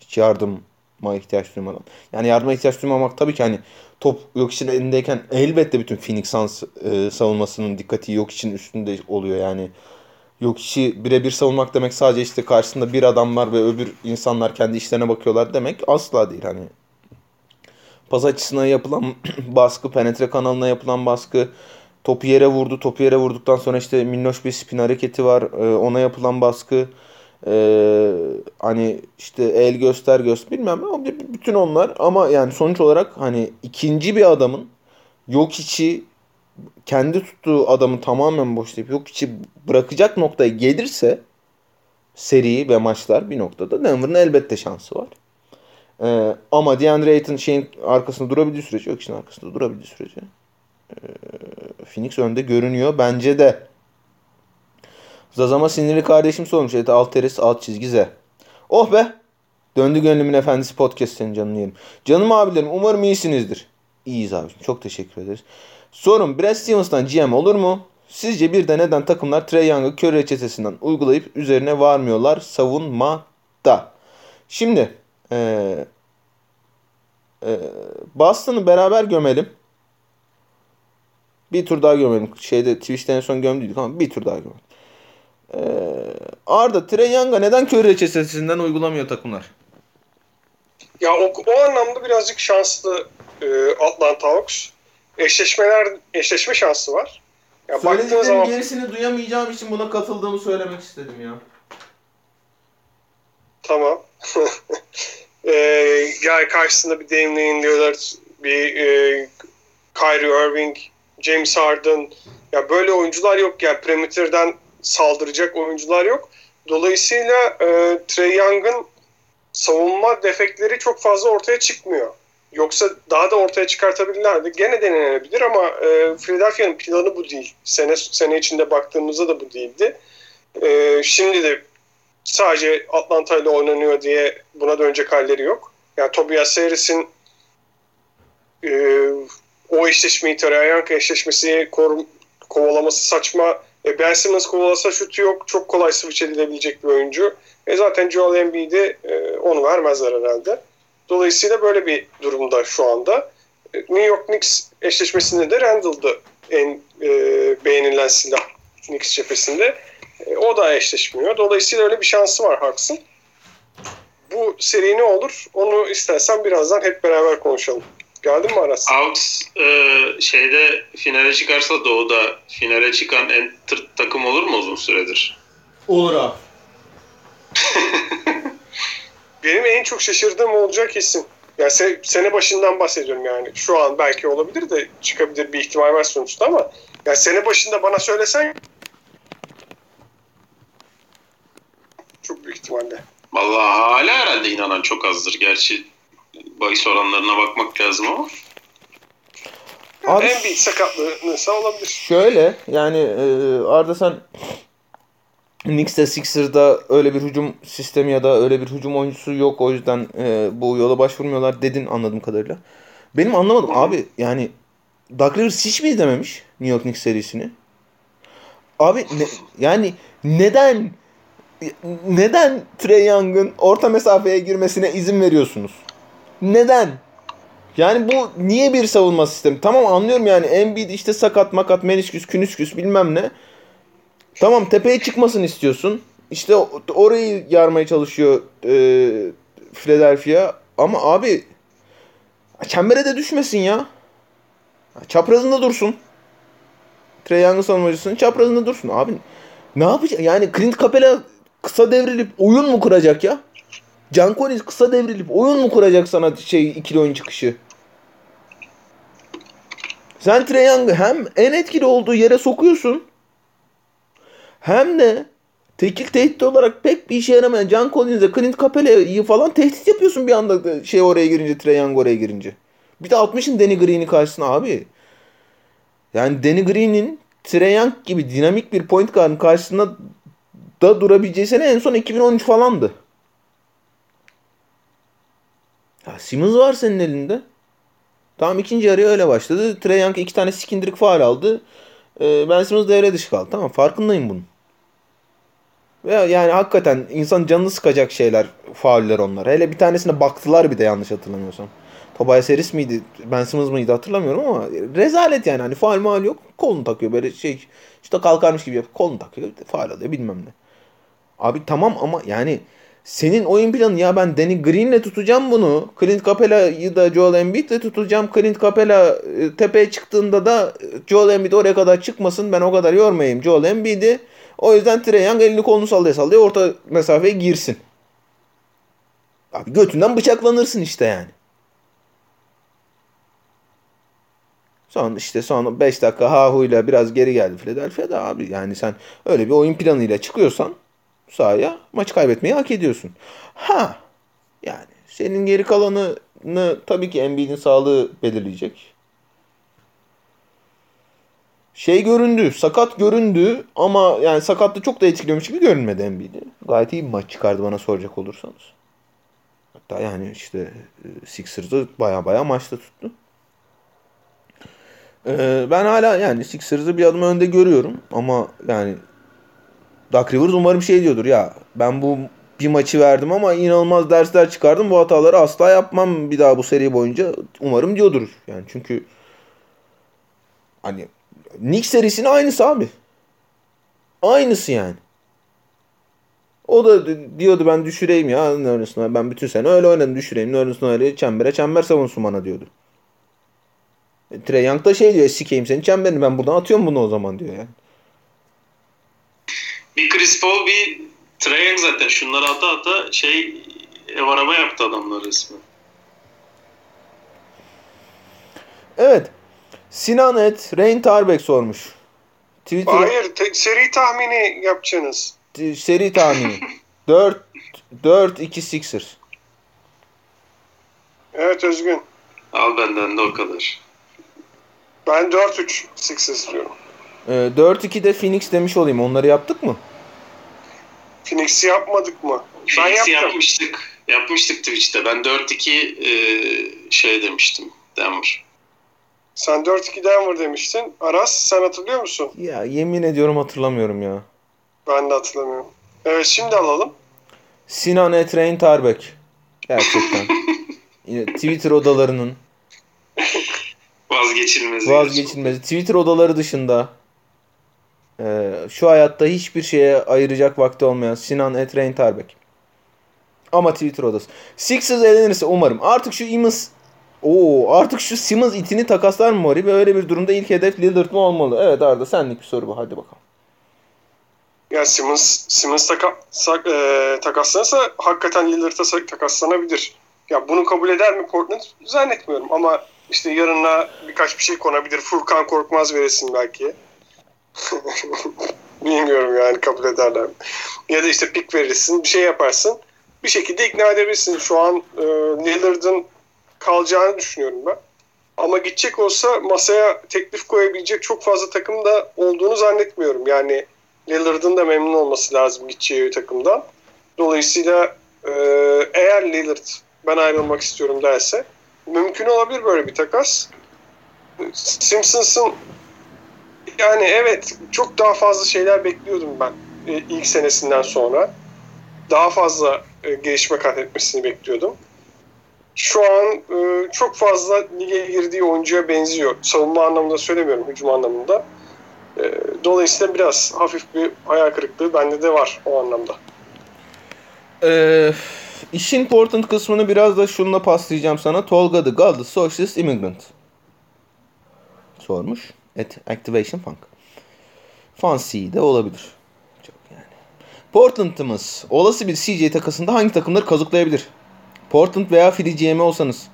hiç yardıma ihtiyaç duymadan. Yani yardıma ihtiyaç duymamak tabii ki hani top yok için elindeyken elbette bütün Phoenix Suns e, savunmasının dikkati yok için üstünde oluyor yani. Yok işi birebir savunmak demek sadece işte karşısında bir adam var ve öbür insanlar kendi işlerine bakıyorlar demek asla değil hani. Pas açısına yapılan baskı, penetre kanalına yapılan baskı, topu yere vurdu. Topu yere vurduktan sonra işte minnoş bir spin hareketi var. Ee, ona yapılan baskı. Ee, hani işte el göster göster bilmem ama bütün onlar ama yani sonuç olarak hani ikinci bir adamın yok içi kendi tuttuğu adamı tamamen boşlayıp yok içi bırakacak noktaya gelirse seri ve maçlar bir noktada Denver'ın elbette şansı var. Ee, ama DeAndre Ayton şeyin arkasında durabildiği sürece, yok için arkasında durabildiği sürece e, Phoenix önde görünüyor bence de. Zazama sinirli kardeşim sormuş. Evet alt teris alt çizgi Z. Oh be. Döndü gönlümün efendisi podcast senin canını yerim. Canım abilerim umarım iyisinizdir. İyiyiz abicim çok teşekkür ederiz. Sorum Brad Stevens'tan GM olur mu? Sizce bir de neden takımlar Trey Young'ı kör reçetesinden uygulayıp üzerine varmıyorlar savunmada? Şimdi ee, e, Boston'ı beraber gömelim. Bir tur daha gömelim. Şeyde Twitch'ten en son gömdüydük ama bir tur daha gömelim. Ee, Arda Trey Young'a neden kör reçetesinden uygulamıyor takımlar? Ya o, o anlamda birazcık şanslı e, Atlanta Hawks eşleşmeler eşleşme şansı var. Ya Söylediklerin zaman... gerisini duyamayacağım için buna katıldığımı söylemek istedim ya. Tamam. ee, yani karşısında bir Damian Lillard, bir e, Kyrie Irving, James Harden ya böyle oyuncular yok yani perimeterden saldıracak oyuncular yok. Dolayısıyla e, Trey Young'ın savunma defekleri çok fazla ortaya çıkmıyor. Yoksa daha da ortaya çıkartabilirlerdi. Gene denenebilir ama e, Philadelphia'nın planı bu değil. Sene sene içinde baktığımızda da bu değildi. E, şimdi de sadece Atlanta ile oynanıyor diye buna dönecek halleri yok. Yani Tobias Harris'in e, o eşleşmeyi Trae Young eşleşmesi korum, kovalaması saçma. E, ben Simmons kovalasa şutu yok. Çok kolay switch edilebilecek bir oyuncu. E, zaten Joel Embiid'i e, onu vermezler herhalde. Dolayısıyla böyle bir durumda şu anda. E, New York Knicks eşleşmesinde de Randall'dı en e, beğenilen silah Knicks cephesinde. E, o da eşleşmiyor. Dolayısıyla öyle bir şansı var Hawks'ın. Bu seri ne olur? Onu istersen birazdan hep beraber konuşalım. Geldin mi Aras? Hawks e, şeyde finale çıkarsa Doğu'da finale çıkan en tırt takım olur mu uzun süredir? Olur abi. Benim en çok şaşırdığım olacak kesin. Yani se- sene başından bahsediyorum yani. Şu an belki olabilir de çıkabilir bir ihtimal var sonuçta ama yani sene başında bana söylesen çok büyük ihtimalle. Vallahi hala herhalde inanan çok azdır. Gerçi bahis oranlarına bakmak lazım ama. Abi en büyük sakatlığınsa olabilir. Şöyle yani e, Arda sen Knicks'te Sixers'da öyle bir hücum sistemi ya da öyle bir hücum oyuncusu yok o yüzden e, bu yola başvurmuyorlar dedin anladığım kadarıyla. Benim anlamadım abi yani Doug Rivers hiç mi izlememiş New York Knicks serisini? Abi ne- yani neden neden Trey Young'ın orta mesafeye girmesine izin veriyorsunuz? Neden? Yani bu niye bir savunma sistemi? Tamam anlıyorum yani Embiid işte sakat makat menisküs künüsküs bilmem ne. Tamam tepeye çıkmasını istiyorsun. İşte orayı yarmaya çalışıyor e, Philadelphia. Ama abi çembere de düşmesin ya. Çaprazında dursun. Trey Young'ın savunmacısının çaprazında dursun. Abi ne yapacak? Yani Clint Capela kısa devrilip oyun mu kuracak ya? Can kısa devrilip oyun mu kuracak sana şey ikili oyun çıkışı? Sen Trae hem en etkili olduğu yere sokuyorsun hem de tekil tehdit olarak pek bir işe yaramayan Can Collins'e Clint Capela'yı falan tehdit yapıyorsun bir anda şey oraya girince Trae Young oraya girince. Bir de 60'ın Danny Green'i karşısına abi. Yani Danny Green'in Trae Young gibi dinamik bir point guard'ın karşısında da durabileceği sene en son 2013 falandı. Ya Simmons var senin elinde. Tamam ikinci yarıya öyle başladı. Trae Young iki tane sikindirik faal aldı. Ee, ben Simmons devre dışı kaldı. Tamam farkındayım bunun. Ve yani hakikaten insan canını sıkacak şeyler, fauller onlar. Hele bir tanesine baktılar bir de yanlış hatırlamıyorsam. Tobias Harris miydi, Ben Simmons mıydı hatırlamıyorum ama rezalet yani. Hani faal mal yok. Kolunu takıyor böyle şey işte kalkarmış gibi yapıp kolunu takıyor. Faal alıyor bilmem ne. Abi tamam ama yani senin oyun planı ya ben Danny Green'le tutacağım bunu. Clint Capela'yı da Joel Embiid'le tutacağım. Clint Capela e, tepeye çıktığında da e, Joel Embiid oraya kadar çıkmasın. Ben o kadar yormayayım Joel Embiid'i. O yüzden Trae Young elini kolunu sallaya sallaya orta mesafeye girsin. Abi götünden bıçaklanırsın işte yani. Son işte son 5 dakika hahuyla biraz geri geldi Philadelphia'da abi. Yani sen öyle bir oyun planıyla çıkıyorsan sahaya maç kaybetmeyi hak ediyorsun. Ha yani senin geri kalanını tabii ki Embiid'in sağlığı belirleyecek. Şey göründü, sakat göründü ama yani sakatlığı çok da etkiliyormuş gibi görünmedi Embiid'i. Gayet iyi bir maç çıkardı bana soracak olursanız. Hatta yani işte e, Sixers'ı baya baya maçta tuttu. Ee, ben hala yani Sixers'ı bir adım önde görüyorum ama yani Doug Rivers umarım şey diyordur ya ben bu bir maçı verdim ama inanılmaz dersler çıkardım. Bu hataları asla yapmam bir daha bu seri boyunca. Umarım diyordur. Yani çünkü hani Knicks serisinin aynısı abi. Aynısı yani. O da diyordu ben düşüreyim ya Nerlenson'a. Ben bütün sene öyle oynadım düşüreyim. Nerlenson'a öyle çembere çember savunsun bana diyordu. E, Trey Young da şey diyor sikeyim senin çemberini ben buradan atıyorum bunu o zaman diyor yani. Bir Chris Paul bir Trae Young zaten şunları ata ata şey ev araba yaptı adamlar resmen. Evet. Sinan Et, Rain Tarbek sormuş. Twitter Hayır, te- seri tahmini yapacaksınız. t- seri tahmini. 4 4 2 Sixers. Evet Özgün. Al benden de o kadar. Ben 4-3 Sixers diyorum. Ee, 4-2'de Phoenix demiş olayım. Onları yaptık mı? Phoenix'i yapmadık mı? Ben Phoenix'i yaptım. yapmıştık. Yapmıştık Twitch'te. Ben 4-2 e, şey demiştim. Denver. Sen 4-2 Denver demiştin. Aras sen hatırlıyor musun? Ya yemin ediyorum hatırlamıyorum ya. Ben de hatırlamıyorum. Evet şimdi alalım. Sinan Etrein Tarbek. Gerçekten. Yine Twitter odalarının Vazgeçilmez. vazgeçilmezi. Twitter odaları dışında e, şu hayatta hiçbir şeye ayıracak vakti olmayan Sinan Etrein Tarbek. Ama Twitter odası. Sixers elenirse umarım. Artık şu Simmons Oo, artık şu Simmons itini takaslar mı Mori? Ve öyle bir durumda ilk hedef Lillard mı olmalı? Evet Arda senlik bir soru bu. Hadi bakalım. Ya Simmons, Simmons taka, sak, e, takaslanırsa hakikaten Lillard'a takaslanabilir. Ya bunu kabul eder mi Portland? Zannetmiyorum ama işte yarına birkaç bir şey konabilir. Furkan Korkmaz veresin belki. Bilmiyorum yani kabul ederler mi? Ya da işte pik verirsin, bir şey yaparsın. Bir şekilde ikna edebilirsin. Şu an e, Lillard'ın kalacağını düşünüyorum ben. Ama gidecek olsa masaya teklif koyabilecek çok fazla takım da olduğunu zannetmiyorum. Yani Lillard'ın da memnun olması lazım gideceği takımdan. Dolayısıyla e, eğer Lillard ben ayrılmak istiyorum derse mümkün olabilir böyle bir takas. Simpsons'ın yani evet çok daha fazla şeyler bekliyordum ben e, ilk senesinden sonra. Daha fazla e, gelişme kat etmesini bekliyordum. Şu an e, çok fazla lige girdiği oyuncuya benziyor. Savunma anlamında söylemiyorum, hücum anlamında. E, dolayısıyla biraz hafif bir hayal kırıklığı bende de var o anlamda. Ee, işin important kısmını biraz da şununla paslayacağım sana. Tolga the God, Socialist Immigrant. Sormuş. At Activation Funk. Fancy de olabilir. Çok yani. Portland'ımız olası bir CJ takasında hangi takımları kazıklayabilir? Portland veya Philly GM olsanız.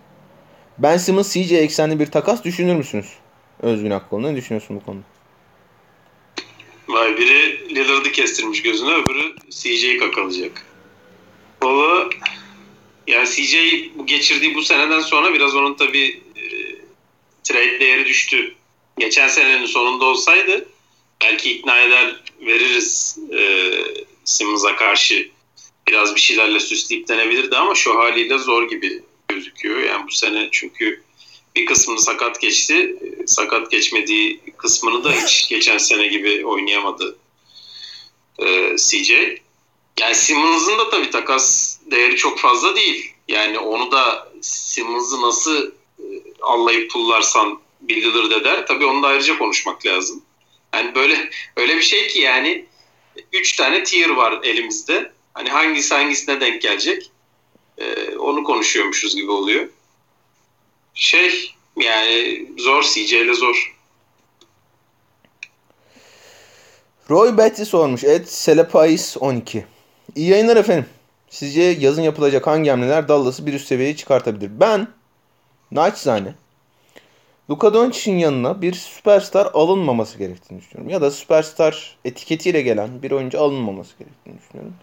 Ben Simmons CJ eksenli bir takas düşünür müsünüz? Özgün Akkol ne düşünüyorsun bu konuda? Vay biri Lillard'ı kestirmiş gözüne öbürü CJ'yi kakalacak. Valla yani CJ bu geçirdiği bu seneden sonra biraz onun tabi e, trade değeri düştü. Geçen senenin sonunda olsaydı belki ikna eder veririz e, Simmons'a karşı biraz bir şeylerle süsleyip denebilirdi ama şu haliyle zor gibi gözüküyor. Yani bu sene çünkü bir kısmını sakat geçti. Sakat geçmediği kısmını da hiç geçen sene gibi oynayamadı e, CJ. Yani Simmons'ın da tabii takas değeri çok fazla değil. Yani onu da Simmons'ı nasıl e, allayıp pullarsan bildirir eder. Tabii onu da ayrıca konuşmak lazım. Yani böyle öyle bir şey ki yani üç tane tier var elimizde. Hani hangisi hangisine denk gelecek? Ee, onu konuşuyormuşuz gibi oluyor. Şey yani zor CJ ile zor. Roy Betty sormuş. Ed Selepais 12. İyi yayınlar efendim. Sizce yazın yapılacak hangi hamleler Dallas'ı bir üst seviyeye çıkartabilir? Ben naçizane Luka Doncic'in yanına bir süperstar alınmaması gerektiğini düşünüyorum. Ya da süperstar etiketiyle gelen bir oyuncu alınmaması gerektiğini düşünüyorum.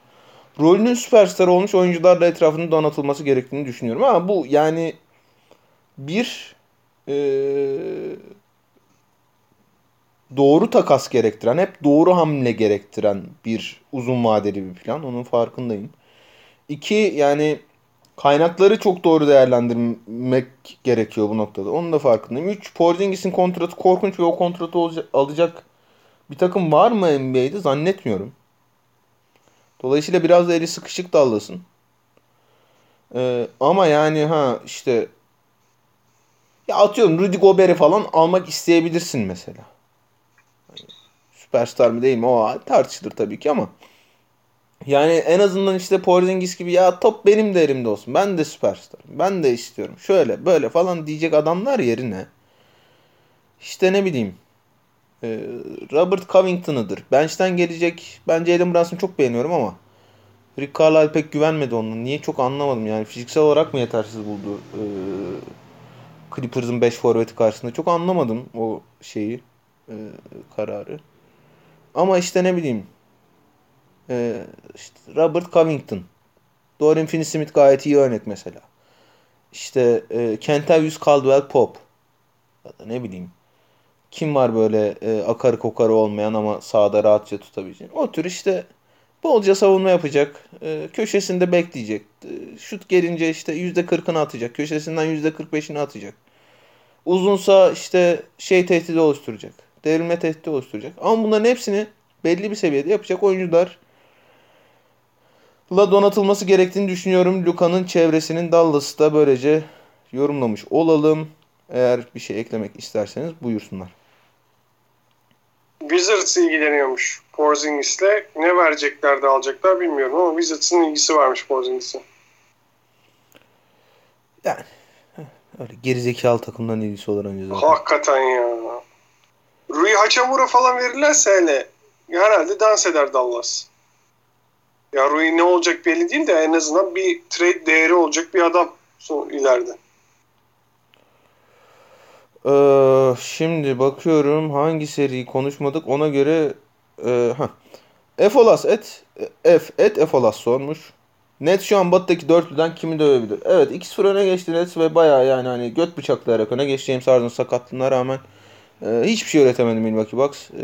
Rolünün süperstar olmuş oyuncularla etrafının donatılması gerektiğini düşünüyorum. Ama bu yani bir ee, doğru takas gerektiren, hep doğru hamle gerektiren bir uzun vadeli bir plan. Onun farkındayım. İki yani kaynakları çok doğru değerlendirmek gerekiyor bu noktada. Onun da farkındayım. Üç Porzingis'in kontratı korkunç ve o kontratı alacak bir takım var mı NBA'de zannetmiyorum. Dolayısıyla biraz da eli sıkışık dallasın. Ee, ama yani ha işte ya atıyorum Rudy Gobert'i falan almak isteyebilirsin mesela. Yani, süperstar mı değil mi o tartışılır tabii ki ama yani en azından işte Porzingis gibi ya top benim de elimde olsun. Ben de süperstarım. Ben de istiyorum. Şöyle böyle falan diyecek adamlar yerine işte ne bileyim Robert Covington'ıdır. Bench'ten gelecek. Ben Jalen Brunson'u çok beğeniyorum ama Rick Carlisle pek güvenmedi onunla. Niye çok anlamadım yani. Fiziksel olarak mı yetersiz buldu ee, Clippers'ın 5 forveti karşısında. Çok anlamadım o şeyi e, kararı. Ama işte ne bileyim e, işte Robert Covington Dorian Finney-Smith gayet iyi örnek mesela. İşte e, Kentavius Caldwell Pope ya da ne bileyim kim var böyle e, akarı kokarı olmayan ama sahada rahatça tutabileceğin. O tür işte Bolca savunma yapacak. E, köşesinde bekleyecek. E, şut gelince işte %40'ını atacak. Köşesinden %45'ini atacak. Uzunsa işte şey tehdidi oluşturacak. Devrilme tehdidi oluşturacak. Ama bunların hepsini belli bir seviyede yapacak oyuncular la donatılması gerektiğini düşünüyorum. Luka'nın çevresinin Dallas'ı da böylece yorumlamış olalım. Eğer bir şey eklemek isterseniz buyursunlar. Wizards ilgileniyormuş Porzingis'le. Ne verecekler de alacaklar bilmiyorum ama Wizards'ın ilgisi varmış Porzingis'e. Yani öyle gerizekalı takımdan ilgisi olur önce zaten. Hakikaten ya. Rui Hachimura falan verirlerse hele herhalde dans eder Dallas. Ya Rui ne olacak belli değil de en azından bir trade değeri olacak bir adam son ileride. Ee, şimdi bakıyorum hangi seriyi konuşmadık ona göre e. Efolas et F et Efolas sormuş. Net şu an battaki dörtlüden kimi dövebilir? Evet 2-0 öne geçti Nets ve baya yani hani göt bıçaklayarak öne geçti. James Harden sakatlığına rağmen e, hiçbir şey üretemedi Milwaukee Bucks. E,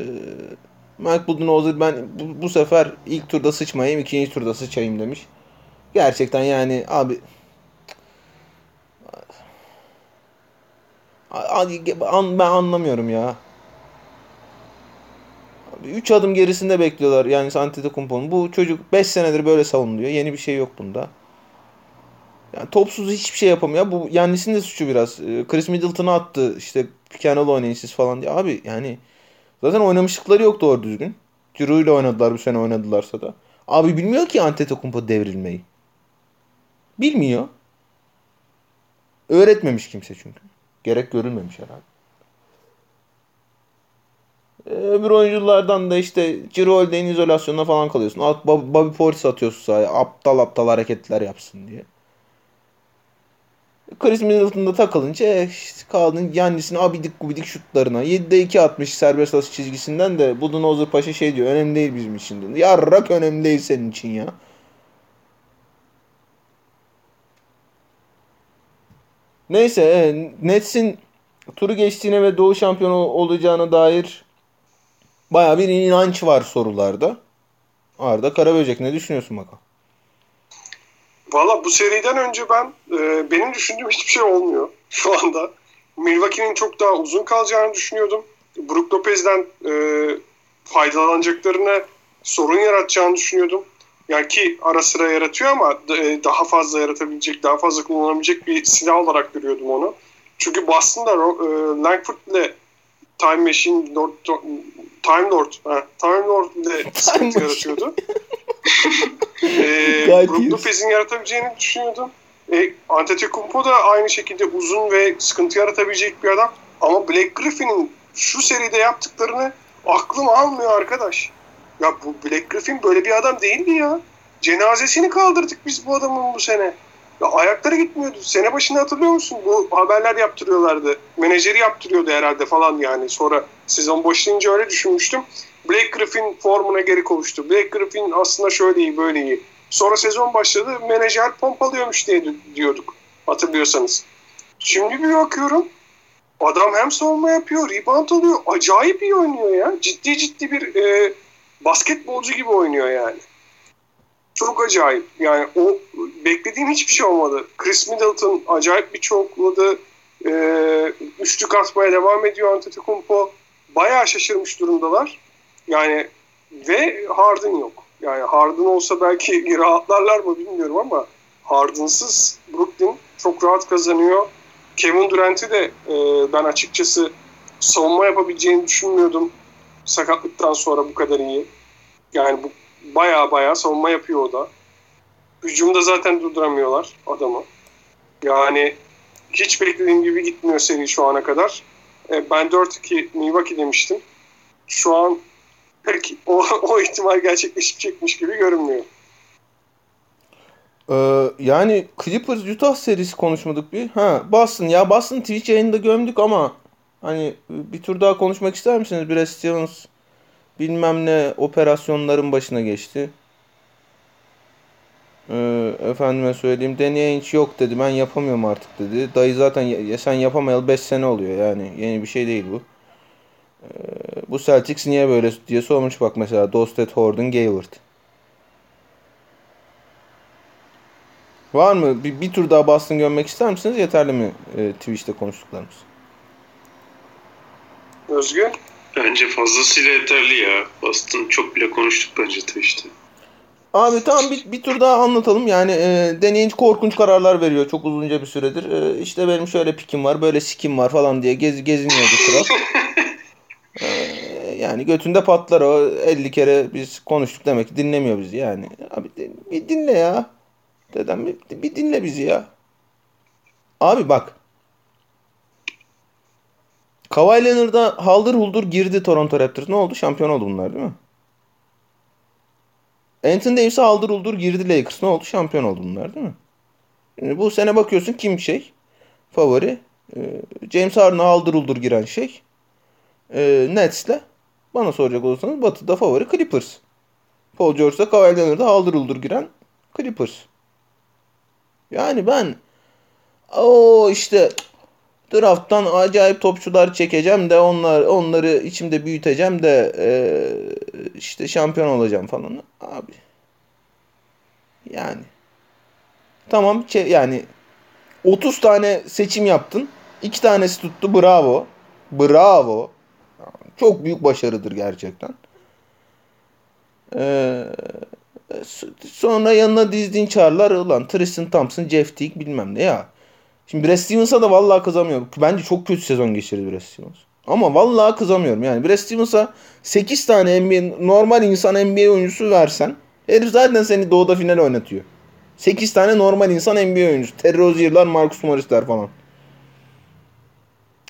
Mike Budenholzer ben bu, bu sefer ilk turda sıçmayayım ikinci turda sıçayım demiş. Gerçekten yani abi ben anlamıyorum ya. 3 adım gerisinde bekliyorlar yani Antetokounmpo'nun. Bu çocuk 5 senedir böyle savunuluyor. Yeni bir şey yok bunda. Yani topsuz hiçbir şey yapamıyor. Bu Yannis'in de suçu biraz. Ee, Chris Middleton'ı attı işte pick and oynayın siz falan diye. Abi yani zaten oynamışlıkları yok doğru düzgün. Ciro ile oynadılar bu sene oynadılarsa da. Abi bilmiyor ki Antetokounmpo devrilmeyi. Bilmiyor. Öğretmemiş kimse çünkü. Gerek görülmemiş herhalde. Ee, öbür oyunculardan da işte Cirolde'nin izolasyonuna falan kalıyorsun. Alt Bobby Portis atıyorsun sahaya. Aptal aptal hareketler yapsın diye. Chris Middleton'da takılınca işte kaldın Yannis'in abidik gubidik şutlarına. 7'de 2 atmış serbest atış çizgisinden de Budenholzer Paşa şey diyor. Önemli değil bizim için diyor. Yarrak önemli değil senin için ya. Neyse e, Nets'in turu geçtiğine ve Doğu şampiyonu olacağına dair baya bir inanç var sorularda. Arda Karaböcek ne düşünüyorsun bakalım? Valla bu seriden önce ben e, benim düşündüğüm hiçbir şey olmuyor şu anda. Milwaukee'nin çok daha uzun kalacağını düşünüyordum. Brook Lopez'den e, faydalanacaklarına sorun yaratacağını düşünüyordum. Yani ki ara sıra yaratıyor ama e, daha fazla yaratabilecek, daha fazla kullanabilecek bir silah olarak görüyordum onu. Çünkü Boston'da e, Langford ile Time Machine Lord, Time Lord, ha, Time Lord ile sıkıntı yaratıyordu. e, Brook Lopez'in yaratabileceğini düşünüyordum. E, Antetokounmpo da aynı şekilde uzun ve sıkıntı yaratabilecek bir adam. Ama Black Griffin'in şu seride yaptıklarını aklım almıyor arkadaş. Ya bu Black Griffin böyle bir adam değildi ya. Cenazesini kaldırdık biz bu adamın bu sene. Ya ayakları gitmiyordu. Sene başında hatırlıyor musun? Bu haberler yaptırıyorlardı. Menajeri yaptırıyordu herhalde falan yani. Sonra sezon başlayınca öyle düşünmüştüm. Blake Griffin formuna geri kavuştu. Blake Griffin aslında şöyle iyi böyle iyi. Sonra sezon başladı. Menajer pompalıyormuş diye diyorduk. Hatırlıyorsanız. Şimdi bir bakıyorum. Adam hem savunma yapıyor, rebound alıyor. Acayip iyi oynuyor ya. Ciddi ciddi bir e, basketbolcu gibi oynuyor yani. Çok acayip. Yani o beklediğim hiçbir şey olmadı. Chris Middleton acayip bir çokladı. Ee, üçlük atmaya devam ediyor Antetokounmpo. Bayağı şaşırmış durumdalar. Yani ve Harden yok. Yani Harden olsa belki rahatlarlar mı bilmiyorum ama Harden'sız Brooklyn çok rahat kazanıyor. Kevin Durant'i de e, ben açıkçası savunma yapabileceğini düşünmüyordum sakatlıktan sonra bu kadar iyi. Yani bu baya baya savunma yapıyor o da. Hücumda zaten durduramıyorlar adamı. Yani hiç beklediğim gibi gitmiyor seri şu ana kadar. E, ben 4-2 Milwaukee demiştim. Şu an pek o, o ihtimal gerçekleşecekmiş gibi görünmüyor. Ee, yani Clippers Utah serisi konuşmadık bir. Ha Boston ya Boston Twitch yayında gömdük ama hani bir tur daha konuşmak ister misiniz? Brad Stevens bilmem ne operasyonların başına geçti. Ee, efendime söyleyeyim deneye hiç yok dedi ben yapamıyorum artık dedi. Dayı zaten ya, sen yapamayalı 5 sene oluyor yani yeni bir şey değil bu. Ee, bu Celtics niye böyle diye sormuş bak mesela Dostet Horton Gayward. Var mı? Bir, bir tur daha Boston görmek ister misiniz? Yeterli mi e, Twitch'te konuştuklarımız? Özgür? Bence fazlasıyla yeterli ya. Boston çok bile konuştuk bence Twitch'te. Abi tamam bir, bir tur daha anlatalım. Yani e, deneyince korkunç kararlar veriyor çok uzunca bir süredir. E, işte benim şöyle pikim var, böyle sikim var falan diye gez, geziniyordu kral. e, yani götünde patlar o 50 kere biz konuştuk demek ki dinlemiyor bizi yani. Abi bir dinle ya. Dedem bir, bir dinle bizi ya. Abi bak. Kawhi Leonard'a haldır huldur girdi Toronto Raptors. Ne oldu? Şampiyon oldu bunlar değil mi? Anthony Davis'e haldır huldur girdi Lakers. Ne oldu? Şampiyon oldu bunlar değil mi? Şimdi bu sene bakıyorsun kim şey? Favori. Ee, James Harden'a haldır huldur giren şey. Ee, Nets'le. Bana soracak olursanız Batı'da favori Clippers. Paul George'da Kawhi Leonard'a haldır huldur giren Clippers. Yani ben o işte drafttan acayip topçular çekeceğim de onlar onları içimde büyüteceğim de e, işte şampiyon olacağım falan. Abi. Yani. Tamam yani 30 tane seçim yaptın. 2 tanesi tuttu. Bravo. Bravo. Çok büyük başarıdır gerçekten. Eee Sonra yanına dizdiğin çağrılar ulan Tristan Thompson, Jeff Teague bilmem ne ya. Şimdi Brad Stevens'a da vallahi kızamıyorum. Bence çok kötü sezon geçirdi Brad Stevens. Ama vallahi kızamıyorum. Yani Brad Stevens'a 8 tane NBA, normal insan NBA oyuncusu versen herif zaten seni doğuda final oynatıyor. 8 tane normal insan NBA oyuncusu. Terry Rozier'lar, Marcus Morris'ler falan.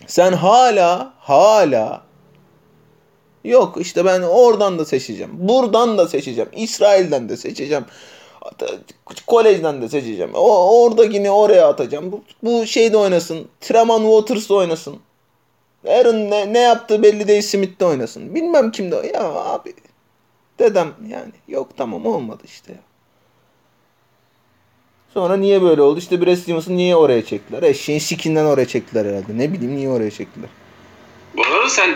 Sen hala hala Yok işte ben oradan da seçeceğim. Buradan da seçeceğim. İsrail'den de seçeceğim. Kolejden de seçeceğim. O, orada yine oraya atacağım. Bu, bu şeyde oynasın. Treman Waters'da oynasın. Aaron ne, ne yaptığı belli değil Smith'te oynasın. Bilmem kimde. Ya abi. Dedem yani. Yok tamam olmadı işte. Sonra niye böyle oldu? İşte Brad Stevens'ı niye oraya çektiler? Eşeğin sikinden oraya çektiler herhalde. Ne bileyim niye oraya çektiler. Bu arada sen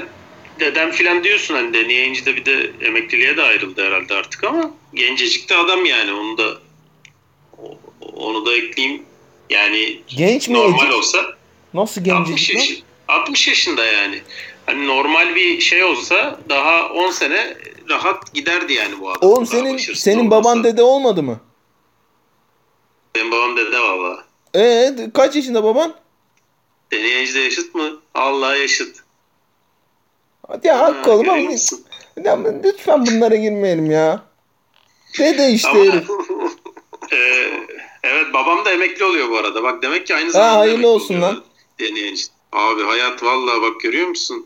dedem filan diyorsun hani deneyince de bir de emekliliğe de ayrıldı herhalde artık ama gencecik de adam yani onu da onu da ekleyeyim. Yani Genç mi normal Ecik? olsa Nasıl 60, gencecik lan? yaş, 60 yaşında yani. Hani normal bir şey olsa daha 10 sene rahat giderdi yani bu adam. Oğlum senin senin baban olmasa. dede olmadı mı? Benim babam dede valla. Ee kaç yaşında baban? Deneyici de yaşıt mı? Allah yaşıt. Hadi ya hak Ha, oğlum ama ya, lütfen bunlara girmeyelim ya. Dede işte Ama herif. e, evet babam da emekli oluyor bu arada. Bak demek ki aynı zamanda hayırlı emekli olsun oluyor lan. Deneyici. Abi hayat vallahi bak görüyor musun?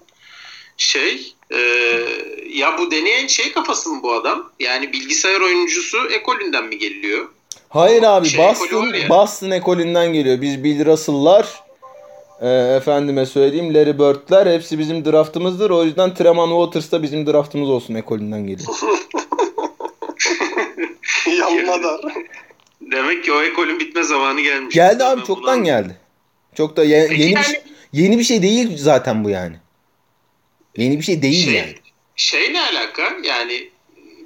Şey e, ya bu deneyen şey kafası mı bu adam? Yani bilgisayar oyuncusu ekolünden mi geliyor? Hayır abi Şey Boston, ya. Boston ekolünden geliyor. Biz Bill Russell'lar e, efendime söyleyeyim Larry Bird'ler hepsi bizim draftımızdır. O yüzden Treman Waters da bizim draftımız olsun ekolünden geliyor. Yanmadar. Demek ki o ekolün bitme zamanı gelmiş. Geldi abi Ben çoktan bunu- geldi. Çok da ye- yeni bir yani- şey, yeni bir şey değil zaten bu yani. Yeni bir şey değil Şey, yani. şey ne alaka? Yani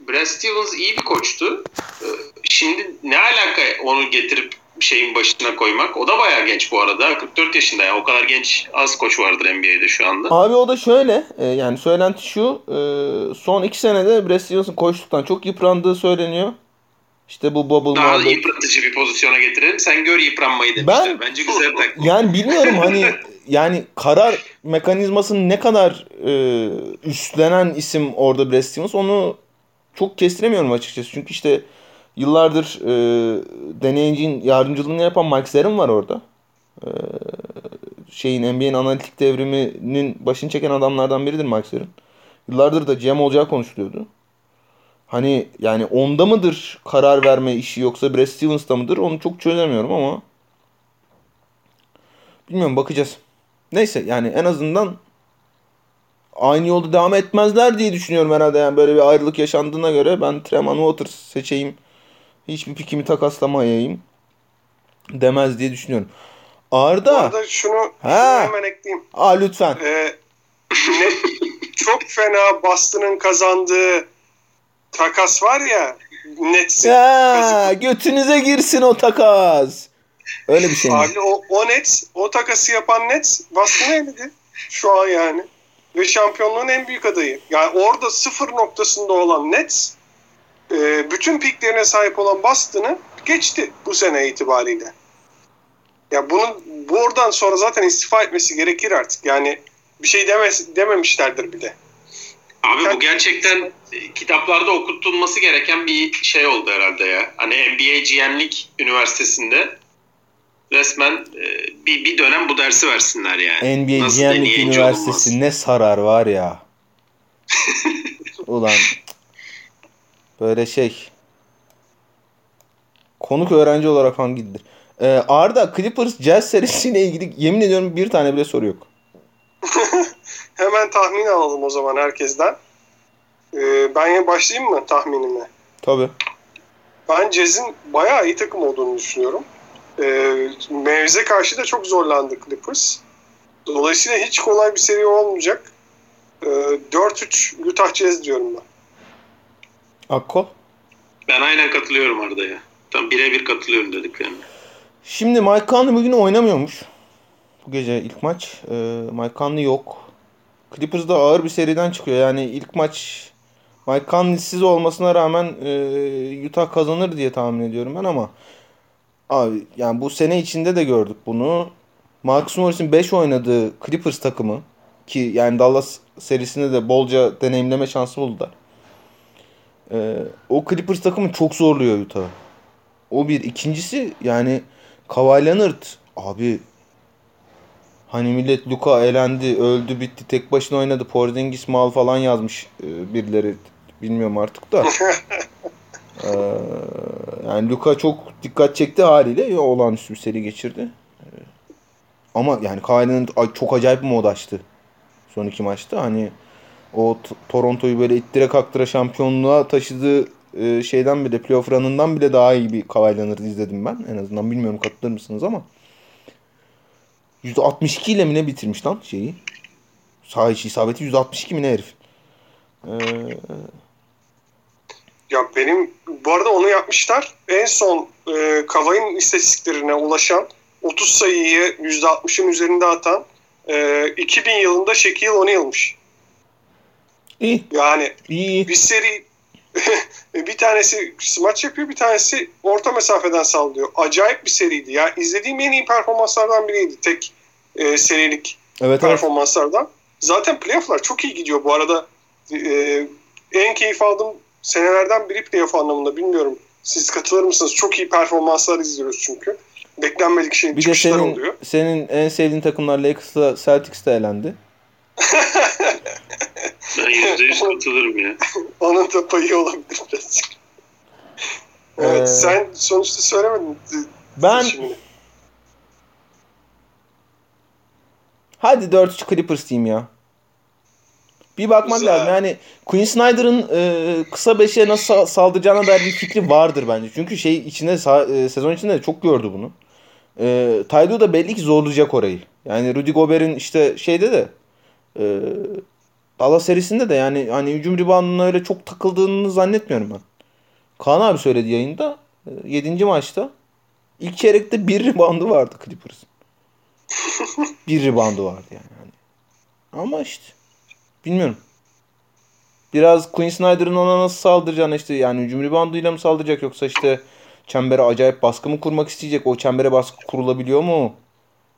Brad Stevens iyi bir koçtu. Ee, Şimdi ne alaka onu getirip şeyin başına koymak? O da bayağı genç bu arada. 44 yaşında ya. O kadar genç az koç vardır NBA'de şu anda. Abi o da şöyle e, yani söylenti şu e, son iki senede Brad Stevens'ın koçluktan çok yıprandığı söyleniyor. İşte bu bubble Daha muhabbet. yıpratıcı bir pozisyona getirelim. Sen gör yıpranmayı demişler. Ben- Bence güzel taktik. Yani bilmiyorum hani yani karar mekanizmasını ne kadar e, üstlenen isim orada Brad Stevens onu çok kestiremiyorum açıkçası. Çünkü işte yıllardır e, deneyicinin yardımcılığını yapan Mike Zerrin var orada. E, şeyin NBA'nin analitik devriminin başını çeken adamlardan biridir Mike Zerrin. Yıllardır da GM olacağı konuşuluyordu. Hani yani onda mıdır karar verme işi yoksa Brad Stevens'ta mıdır onu çok çözemiyorum ama Bilmiyorum bakacağız. Neyse yani en azından aynı yolda devam etmezler diye düşünüyorum herhalde. Yani böyle bir ayrılık yaşandığına göre ben Treman Waters seçeyim. Hiçbir pikimi takaslamayayım demez diye düşünüyorum. Bu Arda. arada şunu, Ha. şunu hemen ekleyeyim. Aa lütfen. Ee, ne, çok fena Boston'ın kazandığı takas var ya Nets. Ya götünüze girsin o takas. Öyle bir şey mi? Abi o, o Nets, o takası yapan Nets Boston'ı eledi. Şu an yani. Ve şampiyonluğun en büyük adayı. Yani orada sıfır noktasında olan Nets e, bütün piklerine sahip olan Boston'ı geçti bu sene itibariyle. Ya bunun bu oradan sonra zaten istifa etmesi gerekir artık. Yani bir şey demez, dememişlerdir bile. Abi bu gerçekten kitaplarda okutulması gereken bir şey oldu herhalde ya. Hani NBA GM'lik üniversitesinde resmen e, bir, bir dönem bu dersi versinler yani. NBA Nasıl GM'lik deneyince Üniversitesi olmaz? ne sarar var ya. Ulan böyle şey konuk öğrenci olarak falan gidilir. Ee, Arda Clippers Jazz serisiyle ilgili yemin ediyorum bir tane bile soru yok. Hemen tahmin alalım o zaman herkesten. E, ben ya başlayayım mı tahminime? Tabii. Ben Jazz'in bayağı iyi takım olduğunu düşünüyorum. Ee, Mavs'e karşı da çok zorlandı Clippers. Dolayısıyla hiç kolay bir seri olmayacak. Ee, 4-3 Utah Jazz diyorum ben. Akko. Ben aynen katılıyorum Arda'ya. Tam birebir katılıyorum dediklerine. Şimdi Mike Conley bugün oynamıyormuş. Bu gece ilk maç. Ee, Mike Conley yok. Clippers da ağır bir seriden çıkıyor. Yani ilk maç Mike Conley'siz olmasına rağmen e, Utah kazanır diye tahmin ediyorum ben ama abi yani bu sene içinde de gördük bunu. Marcus Morris'in 5 oynadığı Clippers takımı ki yani Dallas serisinde de bolca deneyimleme şansı buldular. Ee, o Clippers takımı çok zorluyor Utah'ı. O bir. İkincisi yani Kawhi Leonard abi hani millet Luka elendi, öldü, bitti, tek başına oynadı. Porzingis mal falan yazmış e, birileri. Bilmiyorum artık da. Ee, yani Luka çok dikkat çekti haliyle ya, olağanüstü bir seri geçirdi. Ee, Ama yani Kawhi Leonard çok acayip bir mod açtı. Son iki maçta. Hani o Toronto'yu böyle ittire kaktıra şampiyonluğa taşıdığı e, şeyden bile playoff run'ından bile daha iyi bir Kawhi izledim ben. En azından bilmiyorum katılır mısınız ama. %62 ile mi ne bitirmiş lan şeyi? Sağ içi isabeti %62 mi ne herif? Ee, Ya benim bu arada onu yapmışlar. En son e, Kavay'ın istatistiklerine ulaşan 30 sayıyı %60'ın üzerinde atan e, 2000 yılında Shaquille O'Neal'mış. İyi, Yani iyi. bir seri bir tanesi smaç yapıyor bir tanesi orta mesafeden sallıyor. Acayip bir seriydi. Ya izlediğim en iyi performanslardan biriydi. Tek e, serilik Evet evet. performanslardan. Zaten playofflar çok iyi gidiyor. Bu arada e, en keyif aldığım senelerden biri playoff anlamında bilmiyorum. Siz katılır mısınız? Çok iyi performanslar izliyoruz çünkü. Beklenmedik şeyin Bir de çıkışları senin oluyor. senin en sevdiğin takımlar Lakers'la Celtics de elendi. Ben yüzde yüz katılırım ya. Onun da payı olabilir birazcık. Evet, Ee, sen sonuçta söylemedin. Ben seçimini. hadi 4-3 Clippers diyeyim ya. Bir bakmak Güzel. lazım. Yani Quinn Snyder'ın e, kısa beşe nasıl sa- saldıracağına dair bir fikri vardır bence. Çünkü şey içinde e, sezon içinde de çok gördü bunu. E, Taydo da belli ki zorlayacak orayı. Yani Rudy Gobert'in işte şeyde de e, Dallas serisinde de yani hani hücum rebounduna öyle çok takıldığını zannetmiyorum ben. Kaan abi söyledi yayında. 7. maçta ilk çeyrekte bir reboundu vardı Clippers'ın. bir reboundu vardı yani. Hani. Ama işte bilmiyorum. Biraz Quinn Snyder'ın ona nasıl saldıracağını işte yani hücum rebounduyla mı saldıracak yoksa işte çembere acayip baskı mı kurmak isteyecek? O çembere baskı kurulabiliyor mu?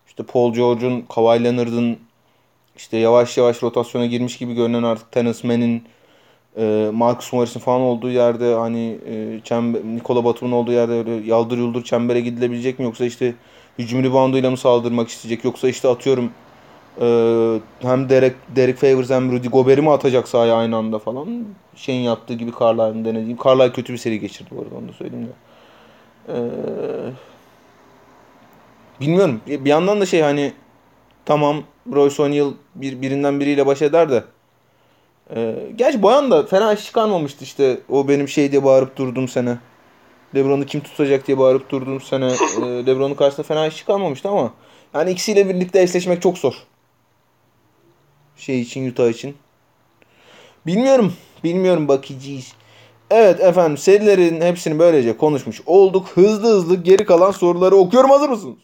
İşte Paul George'un, Kawhi Leonard'ın işte yavaş yavaş rotasyona girmiş gibi görünen artık Tennis Mann'in e, Marcus Morris'in falan olduğu yerde hani e, çember, Nikola Batum'un olduğu yerde öyle yaldır yuldur çembere gidilebilecek mi yoksa işte hücum rebounduyla mı saldırmak isteyecek yoksa işte atıyorum e, hem Derek, Derek Favors hem Rudy Gobert'i mi atacak sahaya aynı anda falan şeyin yaptığı gibi Carlisle'ın denediğim. Carlisle kötü bir seri geçirdi bu arada onu da söyleyeyim de. E, bilmiyorum. Bir yandan da şey hani tamam Royce O'Neal bir, birinden biriyle baş eder de ee, gerçi Boyan da fena iş çıkarmamıştı işte. O benim şey diye bağırıp durduğum sene. Lebron'u kim tutacak diye bağırıp durduğum sene. e, Lebron'un karşısında fena iş çıkarmamıştı ama yani ikisiyle birlikte eşleşmek çok zor. Şey için Utah için. Bilmiyorum. Bilmiyorum bakacağız. Evet efendim serilerin hepsini böylece konuşmuş olduk. Hızlı hızlı geri kalan soruları okuyorum. Hazır mısınız?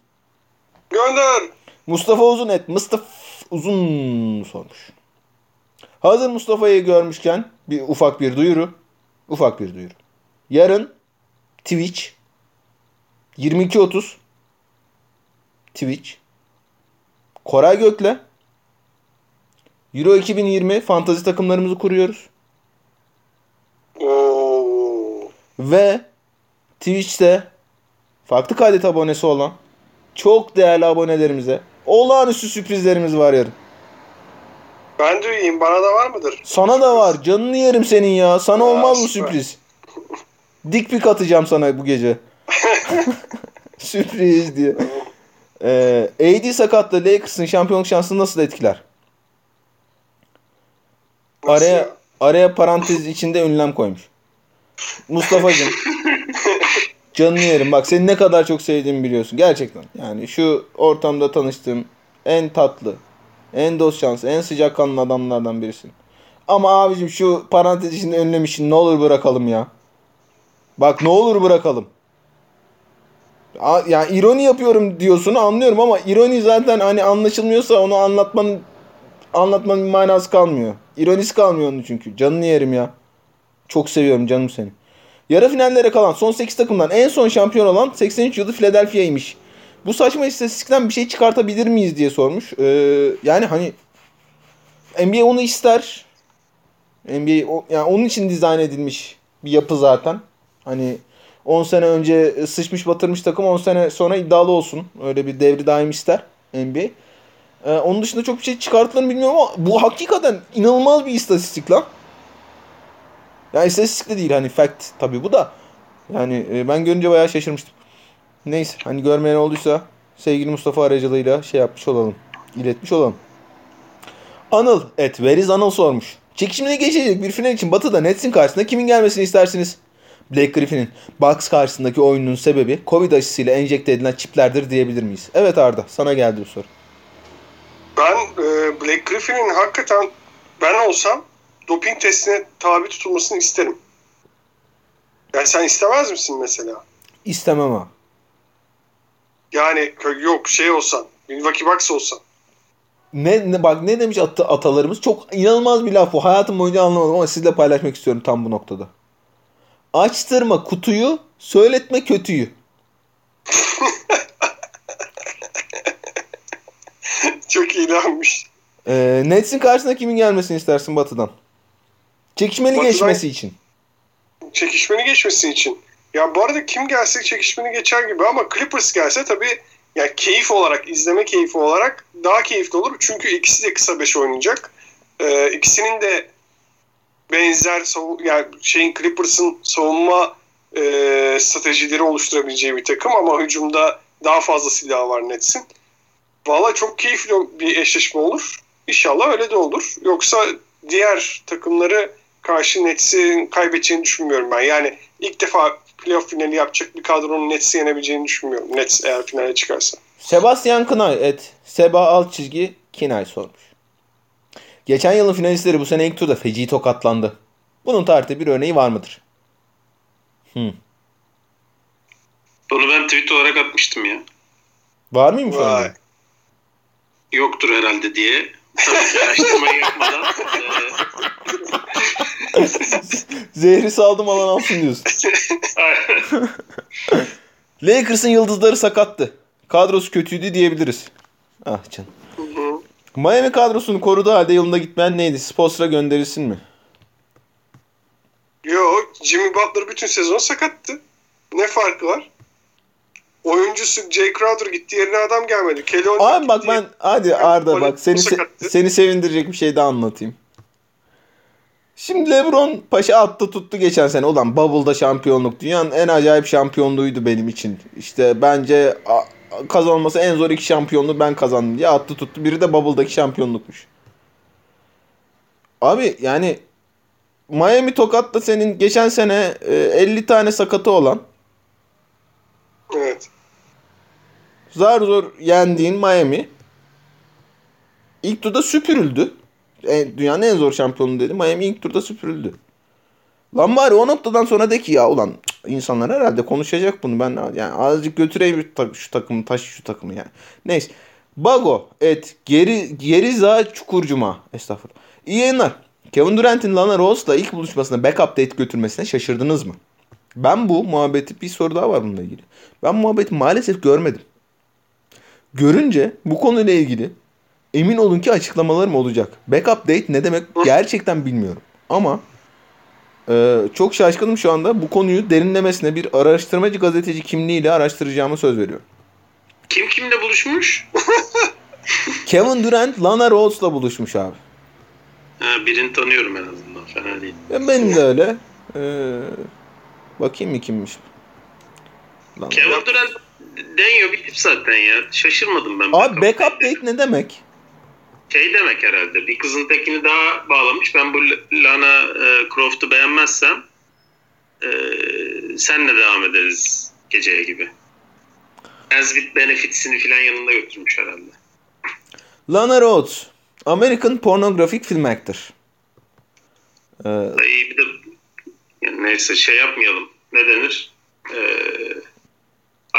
Gönder. Mustafa Uzun et. Mustafa Uzun sormuş. Hazır Mustafa'yı görmüşken bir ufak bir duyuru. Ufak bir duyuru. Yarın Twitch 22.30 Twitch Koray Gök'le Euro 2020 fantazi takımlarımızı kuruyoruz. Ve Twitch'te farklı kaydet abonesi olan çok değerli abonelerimize olağanüstü sürprizlerimiz var yarın. Ben de iyiyim. Bana da var mıdır? Sana da var. Canını yerim senin ya. Sana Aa, olmaz mı sürpriz? Dik pik atacağım sana bu gece. sürpriz diye. Ee, AD sakatlığı Lakers'ın şampiyonluk şansını nasıl etkiler? Nasıl Araya ya? araya parantez içinde ünlem koymuş. Mustafa'cığım. canını yerim. Bak seni ne kadar çok sevdiğimi biliyorsun. Gerçekten. Yani şu ortamda tanıştığım en tatlı, en dost şansı, en sıcakkanlı adamlardan birisin. Ama abicim şu parantez içinde ünlem işini ne olur bırakalım ya. Bak ne olur bırakalım. A- Yani ironi yapıyorum diyorsun anlıyorum ama ironi zaten hani anlaşılmıyorsa onu anlatmanın anlatmanın manası kalmıyor. İronisi kalmıyor onun çünkü. Canını yerim ya. Çok seviyorum canım seni. Yarı finallere kalan son 8 takımdan en son şampiyon olan 83 yılı Philadelphia'ymış. Bu saçma istatistikten bir şey çıkartabilir miyiz diye sormuş. Ee, yani hani NBA onu ister. NBA o- yani onun için dizayn edilmiş bir yapı zaten. Hani 10 sene önce sıçmış batırmış takım 10 sene sonra iddialı olsun. Öyle bir devri daim ister NBA. Ee, onun dışında çok bir şey çıkartılır bilmiyorum ama bu hakikaten inanılmaz bir istatistik lan. Yani istatistik de değil hani fact tabii bu da. Yani e, ben görünce bayağı şaşırmıştım. Neyse hani görmeyen olduysa sevgili Mustafa aracılığıyla şey yapmış olalım. iletmiş olalım. Anıl et Veriz Anıl sormuş. Çekişmede geçecek bir final için Batı'da Nets'in karşısında kimin gelmesini istersiniz? Blake Griffin'in Bucks karşısındaki oyunun sebebi Covid aşısıyla enjekte edilen çiplerdir diyebilir miyiz? Evet Arda sana geldi bu soru. Ben e, Black Griffin'in hakikaten ben olsam doping testine tabi tutulmasını isterim. Yani sen istemez misin mesela? İstemem ha. Yani yok şey olsan, Milwaukee Bucks olsan. Ne, ne bak ne demiş at- atalarımız çok inanılmaz bir laf bu. Hayatım boyunca anlamadım ama sizle paylaşmak istiyorum tam bu noktada. Açtırma kutuyu, söyletme kötüyü. Çok iyilenmiş. Ee, Nets'in karşısına kimin gelmesini istersin Batı'dan? Çekişmeli Batı'dan- geçmesi için. Çekişmeni geçmesi için. Ya bu arada kim gelse çekişmeni geçer gibi ama Clippers gelse tabii ya keyif olarak, izleme keyfi olarak daha keyifli olur. Çünkü ikisi de kısa beş oynayacak. Ee, ikisinin de benzer yani şeyin Clippers'ın savunma e, stratejileri oluşturabileceği bir takım ama hücumda daha fazla silah var Nets'in. Valla çok keyifli bir eşleşme olur. İnşallah öyle de olur. Yoksa diğer takımları karşı Nets'in kaybedeceğini düşünmüyorum ben. Yani ilk defa playoff finali yapacak bir kadronun Nets'i yenebileceğini düşünmüyorum. Nets eğer finale çıkarsa. Sebastian Kınay et. Seba alt çizgi Kinay sormuş. Geçen yılın finalistleri bu sene ilk turda feci tokatlandı. Bunun tarihte bir örneği var mıdır? Hmm. Onu ben tweet olarak atmıştım ya. Var mıymış Vay. Yoktur herhalde diye. Tabii araştırmayı yapmadan. e, Zehri saldım alan alsın diyorsun. Lakers'ın yıldızları sakattı. Kadrosu kötüydü diyebiliriz. Ah canım. hı. Miami kadrosunu koruduğu halde yolunda gitmeyen neydi? Spolstra gönderilsin mi? Yo, Jimmy Butler bütün sezon sakattı. Ne farkı var? Oyuncusu Jay Crowder gitti yerine adam gelmedi. Kelly Abi bak ben hadi Arda Olynyk bak seni se- seni sevindirecek bir şey daha anlatayım. Şimdi LeBron Paşa attı tuttu geçen sene. Ulan Bubble'da şampiyonluk dünyanın en acayip şampiyonluğuydu benim için. İşte bence kazanması en zor iki şampiyonluğu ben kazandım diye attı tuttu. Biri de Bubble'daki şampiyonlukmuş. Abi yani Miami tokatla senin geçen sene e, 50 tane sakatı olan Evet. Zar zor yendiğin Miami ilk turda süpürüldü. E, dünyanın en zor şampiyonu dedi. Miami ilk turda süpürüldü. Lan bari o noktadan sonra de ki ya ulan insanlar herhalde konuşacak bunu. Ben yani azıcık götüreyim şu takımı taşı şu takımı yani. Neyse. Bago et geri geriza çukurcuma. Estağfurullah. İyi yayınlar. Kevin Durant'in Lana Rose'la ilk buluşmasına backup date götürmesine şaşırdınız mı? Ben bu muhabbeti bir soru daha var bununla ilgili. Ben muhabbeti maalesef görmedim. Görünce bu konuyla ilgili emin olun ki açıklamalarım olacak. Backup date ne demek gerçekten bilmiyorum. Ama e, çok şaşkınım şu anda. Bu konuyu derinlemesine bir araştırmacı gazeteci kimliğiyle araştıracağımı söz veriyorum. Kim kimle buluşmuş? Kevin Durant Lana Rose'la buluşmuş abi. Ha, birini tanıyorum en azından. Fena değil. Ya benim de öyle. Ee, bakayım mı kimmiş? Lan. Kevin Durant deniyor bir tip zaten ya. Şaşırmadım ben. Abi backup date ne demek? Şey demek herhalde. Bir kızın tekini daha bağlamış. Ben bu Lana e, Croft'u beğenmezsem e, senle devam ederiz geceye gibi. As with benefits'ini filan yanında götürmüş herhalde. Lana Rhodes. American Pornographic Film Actor. Ee, İyi bir de yani neyse şey yapmayalım. Ne denir? E,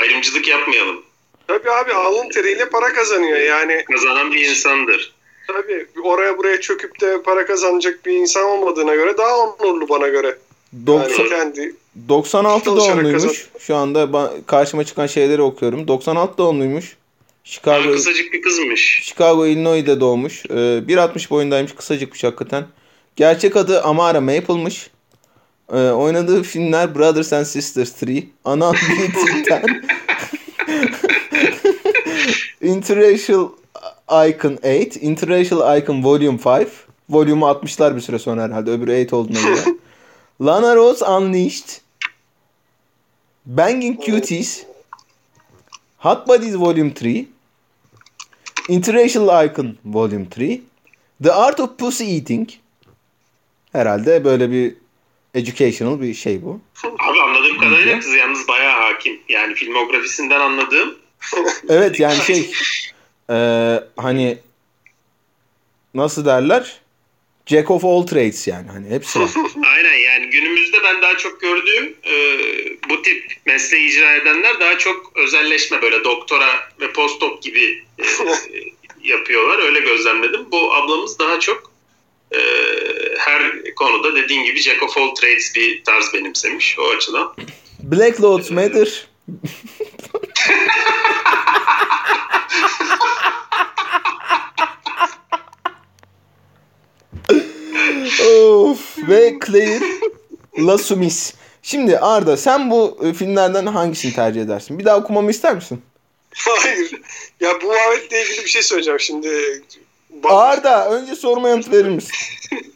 ayrımcılık yapmayalım. Tabii abi alın teriyle para kazanıyor yani. Kazanan bir insandır. Tabii oraya buraya çöküp de para kazanacak bir insan olmadığına göre daha onurlu bana göre. Yani 90, kendi 96 Çalışarak doğumluymuş. kazan- Şu anda karşıma çıkan şeyleri okuyorum. 96 doğumluymuş. Chicago, kısacık bir kızmış. Chicago, Illinois'de doğmuş. Ee, 1.60 boyundaymış. Kısacıkmış hakikaten. Gerçek adı Amara Maple'mış. Ee, oynadığı filmler Brothers and Sisters 3, Ana Beauty'den, Interracial Icon 8, Interracial Icon Volume 5. Volume'u 60'lar bir süre sonra herhalde. Öbürü 8 olduğuna göre. Lana Rose Unleashed, Banging Cuties, Hot Buddies Volume 3, Interracial Icon Volume 3, The Art of Pussy Eating. Herhalde böyle bir educational bir şey bu. Abi anladığım kadarıyla kız yalnız bayağı hakim. Yani filmografisinden anladığım Evet yani şey eee, hani nasıl derler? Jack of all trades yani hani hepsi var. Aynen yani günümüzde ben daha çok gördüğüm e, bu tip mesleği icra edenler daha çok özelleşme böyle doktora ve postdoc gibi e, yapıyorlar. Öyle gözlemledim. Bu ablamız daha çok e, her konuda dediğin gibi Jack of all trades bir tarz benimsemiş o açıdan. Black Lives Matter. of ve Claire Lasumis. Şimdi Arda sen bu e, filmlerden hangisini tercih edersin? Bir daha okumamı ister misin? Hayır. Ya bu muhabbetle ilgili bir şey söyleyeceğim şimdi. Bak, Arda önce soruma yanıt verir misin?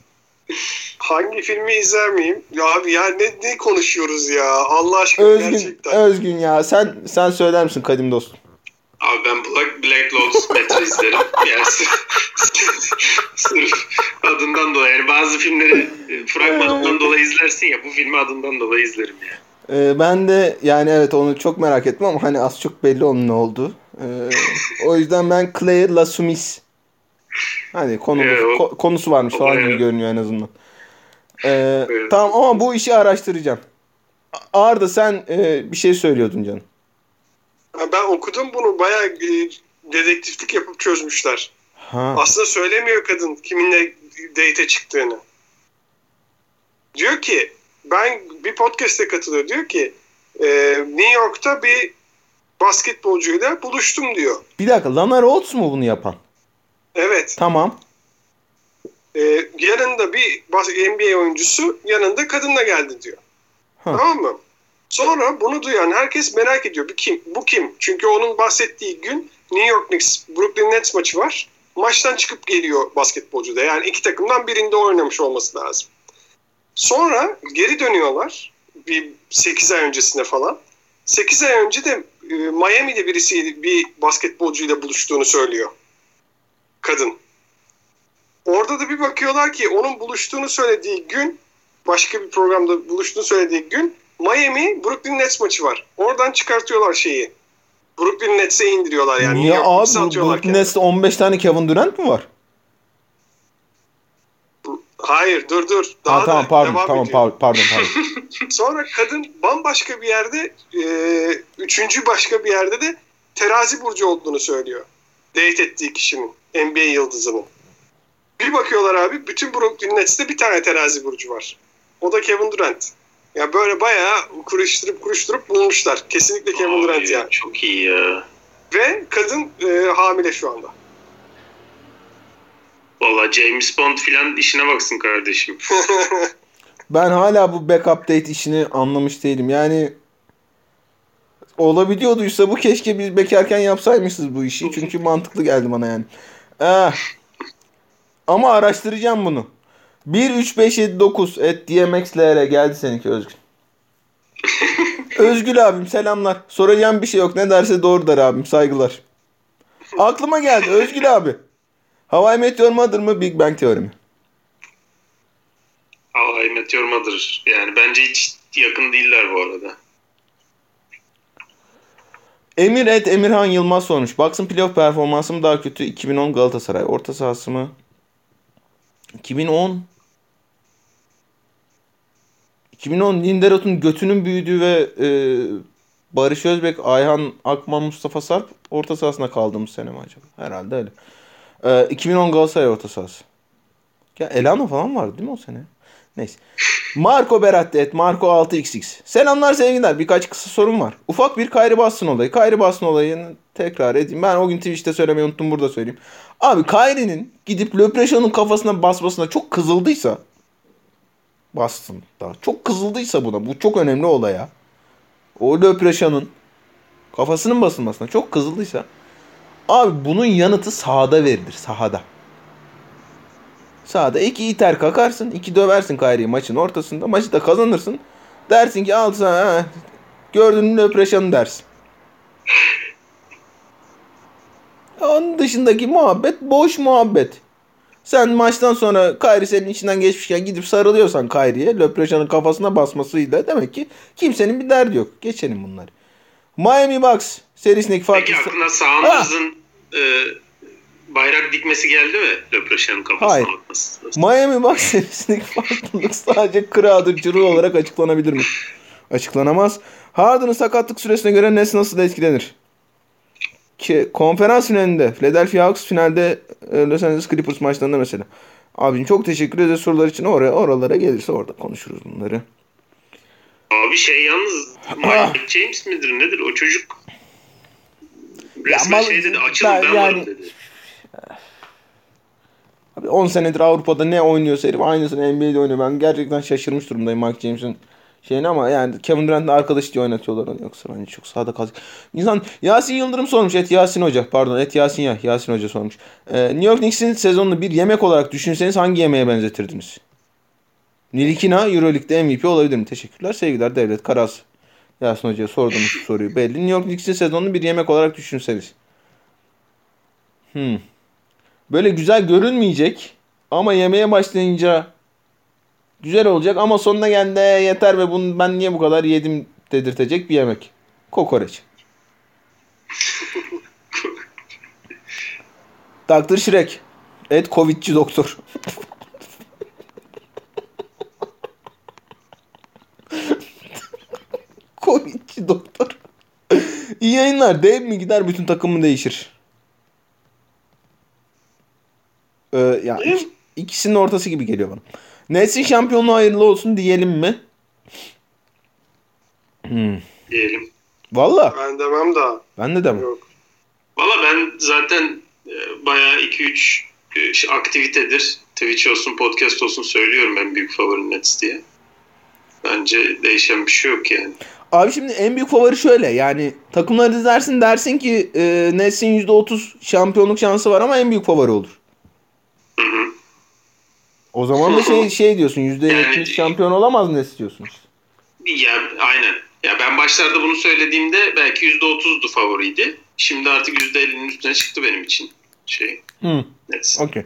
hangi filmi izler miyim? Ya abi ya ne, ne konuşuyoruz ya? Allah aşkına Özgün, gerçekten. Özgün ya sen sen söyler misin kadim dostum? Abi ben Black, Black Lives Matter izlerim. Yani sırf, sırf adından dolayı. Yani bazı filmleri e, fragmanından dolayı izlersin ya. Bu filmi adından dolayı izlerim yani. Ee, ben de yani evet onu çok merak ettim ama hani az çok belli onun ne oldu. Ee, o yüzden ben Claire Lasumis. Hani konu, Evet, o- ko- konusu varmış falan gibi görünüyor en azından. Ee. Tamam ama bu işi araştıracağım. Arda sen e, bir şey söylüyordun canım. Ha, Ben okudum bunu bayağı e, dedektiflik yapıp çözmüşler. Ha. Aslında söylemiyor kadın kiminle date çıktığını. Diyor ki ben bir podcast'e katılıyor. Diyor ki e, New York'ta bir basketbolcuyla buluştum diyor. Bir dakika Lana Rhodes mu bunu yapan? Evet. Tamam. E, yanında bir NBA oyuncusu yanında kadınla geldi diyor. Ha. Tamam mı? Sonra bunu duyan herkes merak ediyor. Bu kim? Bu kim? Çünkü onun bahsettiği gün New York Knicks Brooklyn Nets maçı var. Maçtan çıkıp geliyor basketbolcu da. Yani iki takımdan birinde oynamış olması lazım. Sonra geri dönüyorlar. Bir 8 ay öncesinde falan. 8 ay önce de e, Miami'de birisi bir basketbolcuyla buluştuğunu söylüyor. Kadın. Orada da bir bakıyorlar ki onun buluştuğunu söylediği gün başka bir programda buluştuğunu söylediği gün Miami Brooklyn Nets maçı var. Oradan çıkartıyorlar şeyi. Brooklyn Nets'e indiriyorlar yani. Niye abi Brooklyn. Nets'te 15 tane Kevin Durant mı var? Hayır dur dur. Daha Ha, tamam pardon devam tamam ediyor. pardon pardon. pardon. Sonra kadın bambaşka bir yerde e, üçüncü başka bir yerde de terazi burcu olduğunu söylüyor. Date ettiği kişinin. NBA yıldızının. Bir bakıyorlar abi bütün Brooklyn Nets'te bir tane terazi burcu var. O da Kevin Durant. Ya böyle bayağı kuruşturup kuruşturup bulmuşlar. Kesinlikle Kevin Durant Ay, ya. Çok iyi ya. Ve kadın e, hamile şu anda. Valla James Bond filan işine baksın kardeşim. Ben hala bu backup date işini anlamış değilim. Yani olabiliyorduysa bu keşke biz bekarken yapsaymışız bu işi. Çünkü mantıklı geldi bana yani. Eh. Ama araştıracağım bunu. 1 3 5 7 9 et DMXLR geldi seninki Özgül. Özgül abim selamlar. Soracağım bir şey yok. Ne derse doğru der abim. Saygılar. Aklıma geldi Özgül abi. Hawaii Meteor Mother mı Big Bang Theory mi? How I Met Your Mother. Yani bence hiç yakın değiller bu arada. Emir et Emirhan Yılmaz sormuş. Baksın playoff performansı mı daha kötü? 2010 Galatasaray. Orta sahası mı? 2010 2010 Linderot'un götünün büyüdüğü ve e, Barış Özbek, Ayhan Akman, Mustafa Sarp orta sahasına kaldığımız sene mi acaba? Herhalde öyle. E, 2010 Galatasaray orta sahası. Ya Elano falan vardı değil mi o sene? Neyse. Marco Beratti et Marco 6xx. Selamlar sevgiler. Birkaç kısa sorum var. Ufak bir Kyrie Boston olayı. Kyrie Boston olayını tekrar edeyim. Ben o gün Twitch'te söylemeyi unuttum burada söyleyeyim. Abi Kyrie'nin gidip Löpreşan'ın kafasına basmasına çok kızıldıysa Boston'da çok kızıldıysa buna bu çok önemli olay ya. O Löpreşan'ın kafasının basılmasına çok kızıldıysa abi bunun yanıtı sahada verilir. Sahada. Sahada iki iter kakarsın. iki döversin Kyrie'yi maçın ortasında. Maçı da kazanırsın. Dersin ki al sana ha, gördün mü Löpreşan'ı dersin. Onun dışındaki muhabbet boş muhabbet. Sen maçtan sonra Kyrie senin içinden geçmişken gidip sarılıyorsan Kyrie'ye Löpreşan'ın kafasına basmasıyla demek ki kimsenin bir derdi yok. Geçelim bunları. Miami Bucks serisindeki farklı... Peki aklına e, bayrak dikmesi geldi mi? Löpreşan'ın kafasına Hayır. atması. Miami Bucks serisindeki farklılık sadece Crowder cırı olarak açıklanabilir mi? Açıklanamaz. Harden'ın sakatlık süresine göre Nets nasıl etkilenir? Ki konferans finalinde Philadelphia Hawks finalde e, Los Angeles Clippers maçlarında mesela. Abim çok teşekkür ederiz sorular için. Oraya oralara gelirse orada konuşuruz bunları. Abi şey yalnız Ah. Michael James midir nedir o çocuk? Resmen mal- şey dedi açılın ben ben, yani- varım dedi. Abi 10 senedir Avrupa'da ne oynuyorsa herif aynısını NBA'de oynuyor. Ben gerçekten şaşırmış durumdayım Mike James'in şeyini ama yani Kevin Durant'le arkadaş diye oynatıyorlar onu. Yoksa bence çok sağda kalacak. İnsan Yasin Yıldırım sormuş. Et Yasin Hoca. Pardon et Yasin ya. Yasin Hoca sormuş. Ee, New York Knicks'in sezonunu bir yemek olarak düşünseniz hangi yemeğe benzetirdiniz? Nilikina Euroleague'de MVP olabilir mi? Teşekkürler. Sevgiler Devlet Karas. Yasin Hoca'ya sorduğumuz soruyu belli. New York Knicks'in sezonunu bir yemek olarak düşünseniz. Hmm. Böyle güzel görünmeyecek ama yemeye başlayınca güzel olacak ama sonuna geldi yeter ve bunu ben niye bu kadar yedim dedirtecek bir yemek. Kokoreç. Dr. Shrek. Et Covid'ci doktor. Covid'ci doktor. İyi yayınlar. Dev mi gider bütün takım mı değişir? Ee, ya ik- ikisinin ortası gibi geliyor bana. Nets'in şampiyonluğu hayırlı olsun diyelim mi? Hmm. Diyelim. Valla Ben demem daha. ben de demem. Yok. Valla ben zaten e, bayağı 2-3 e, şey- aktivitedir. Twitch olsun podcast olsun söylüyorum en büyük favorim Nets diye. Bence değişen bir şey yok yani. Abi şimdi en büyük favori şöyle yani takımları dizersin dersin ki e, Nets'in %30 şampiyonluk şansı var ama en büyük favori olur. Hı hı. O zaman da şey şey diyorsun %70 Yani- şampiyon olamaz Nets diyorsun işte. Ya aynen. Ya ben başlarda bunu söylediğimde belki %30'du favoriydi. Şimdi artık %50'nin üstüne çıktı benim için. Şey Hı. Nets. Okey.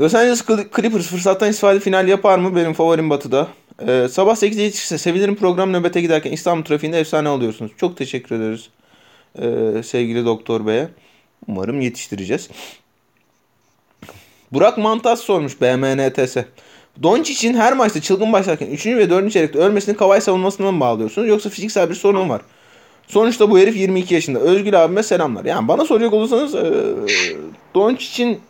Los Angeles Cl- Clippers fırsattan istifade final yapar mı? Benim favorim batıda. Ee, sabah 8'de yetişirse sevinirim program nöbete giderken İstanbul trafiğinde efsane oluyorsunuz. Çok teşekkür ederiz ee, sevgili doktor beye. Umarım yetiştireceğiz. Burak Mantas sormuş BMNTS. Doncic'in her maçta çılgın başlarken 3. ve 4. çeyrekte ölmesini Kavay savunmasından mı bağlıyorsunuz yoksa fiziksel bir sorun var? Sonuçta bu herif 22 yaşında. Özgül abime selamlar. Yani bana soracak olursanız e, Doncic'in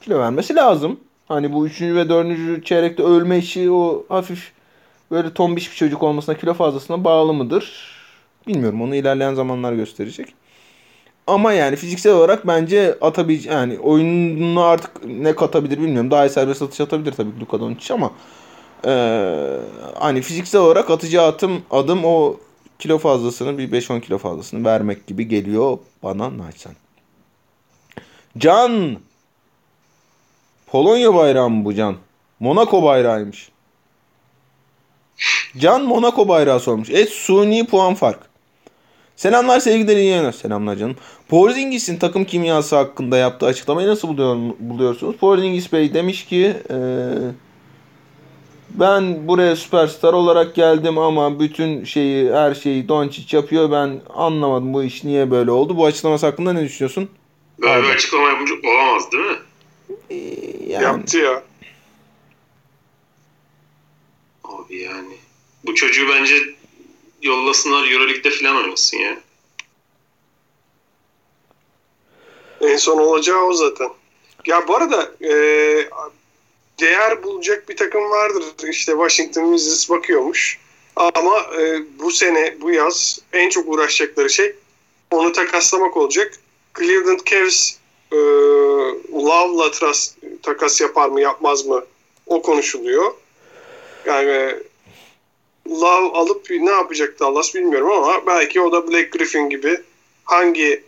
kilo vermesi lazım. Hani bu 3. ve 4. çeyrekte ölme işi o hafif böyle tombiş bir çocuk olmasına kilo fazlasına bağlı mıdır? Bilmiyorum onu ilerleyen zamanlar gösterecek. Ama yani fiziksel olarak bence atabilecek yani oyununu artık ne katabilir bilmiyorum. Daha iyi serbest atış atabilir tabii Luka Doncic ama e, hani fiziksel olarak atacağı atım adım o kilo fazlasını bir 5-10 kilo fazlasını vermek gibi geliyor bana naçizane. Can Polonya bayrağı mı bu Can? Monaco bayrağıymış. Can Monaco bayrağı sormuş. Et suni puan fark. Selamlar sevgiler iyi yayınlar. Selamlar canım. Porzingis'in takım kimyası hakkında yaptığı açıklamayı nasıl buluyor, buluyorsunuz? Porzingis Bey demiş ki ee, ben buraya süperstar olarak geldim ama bütün şeyi her şeyi Doncic yapıyor. Ben anlamadım bu iş niye böyle oldu. Bu açıklaması hakkında ne düşünüyorsun? Böyle bir açıklama yapınca olamaz değil mi? Ee, yani, Yaptı ya. Abi yani. Bu çocuğu bence yollasınlar Euroleague'de falan oynasın ya. En son olacağı o zaten. Ya bu arada e, değer bulacak bir takım vardır. İşte Washington Wizards bakıyormuş. Ama e, bu sene, bu yaz en çok uğraşacakları şey onu takaslamak olacak. Cleveland Cavs e, Love'la takas yapar mı yapmaz mı o konuşuluyor. Yani Love alıp ne yapacak Dallas bilmiyorum ama belki o da Black Griffin gibi hangi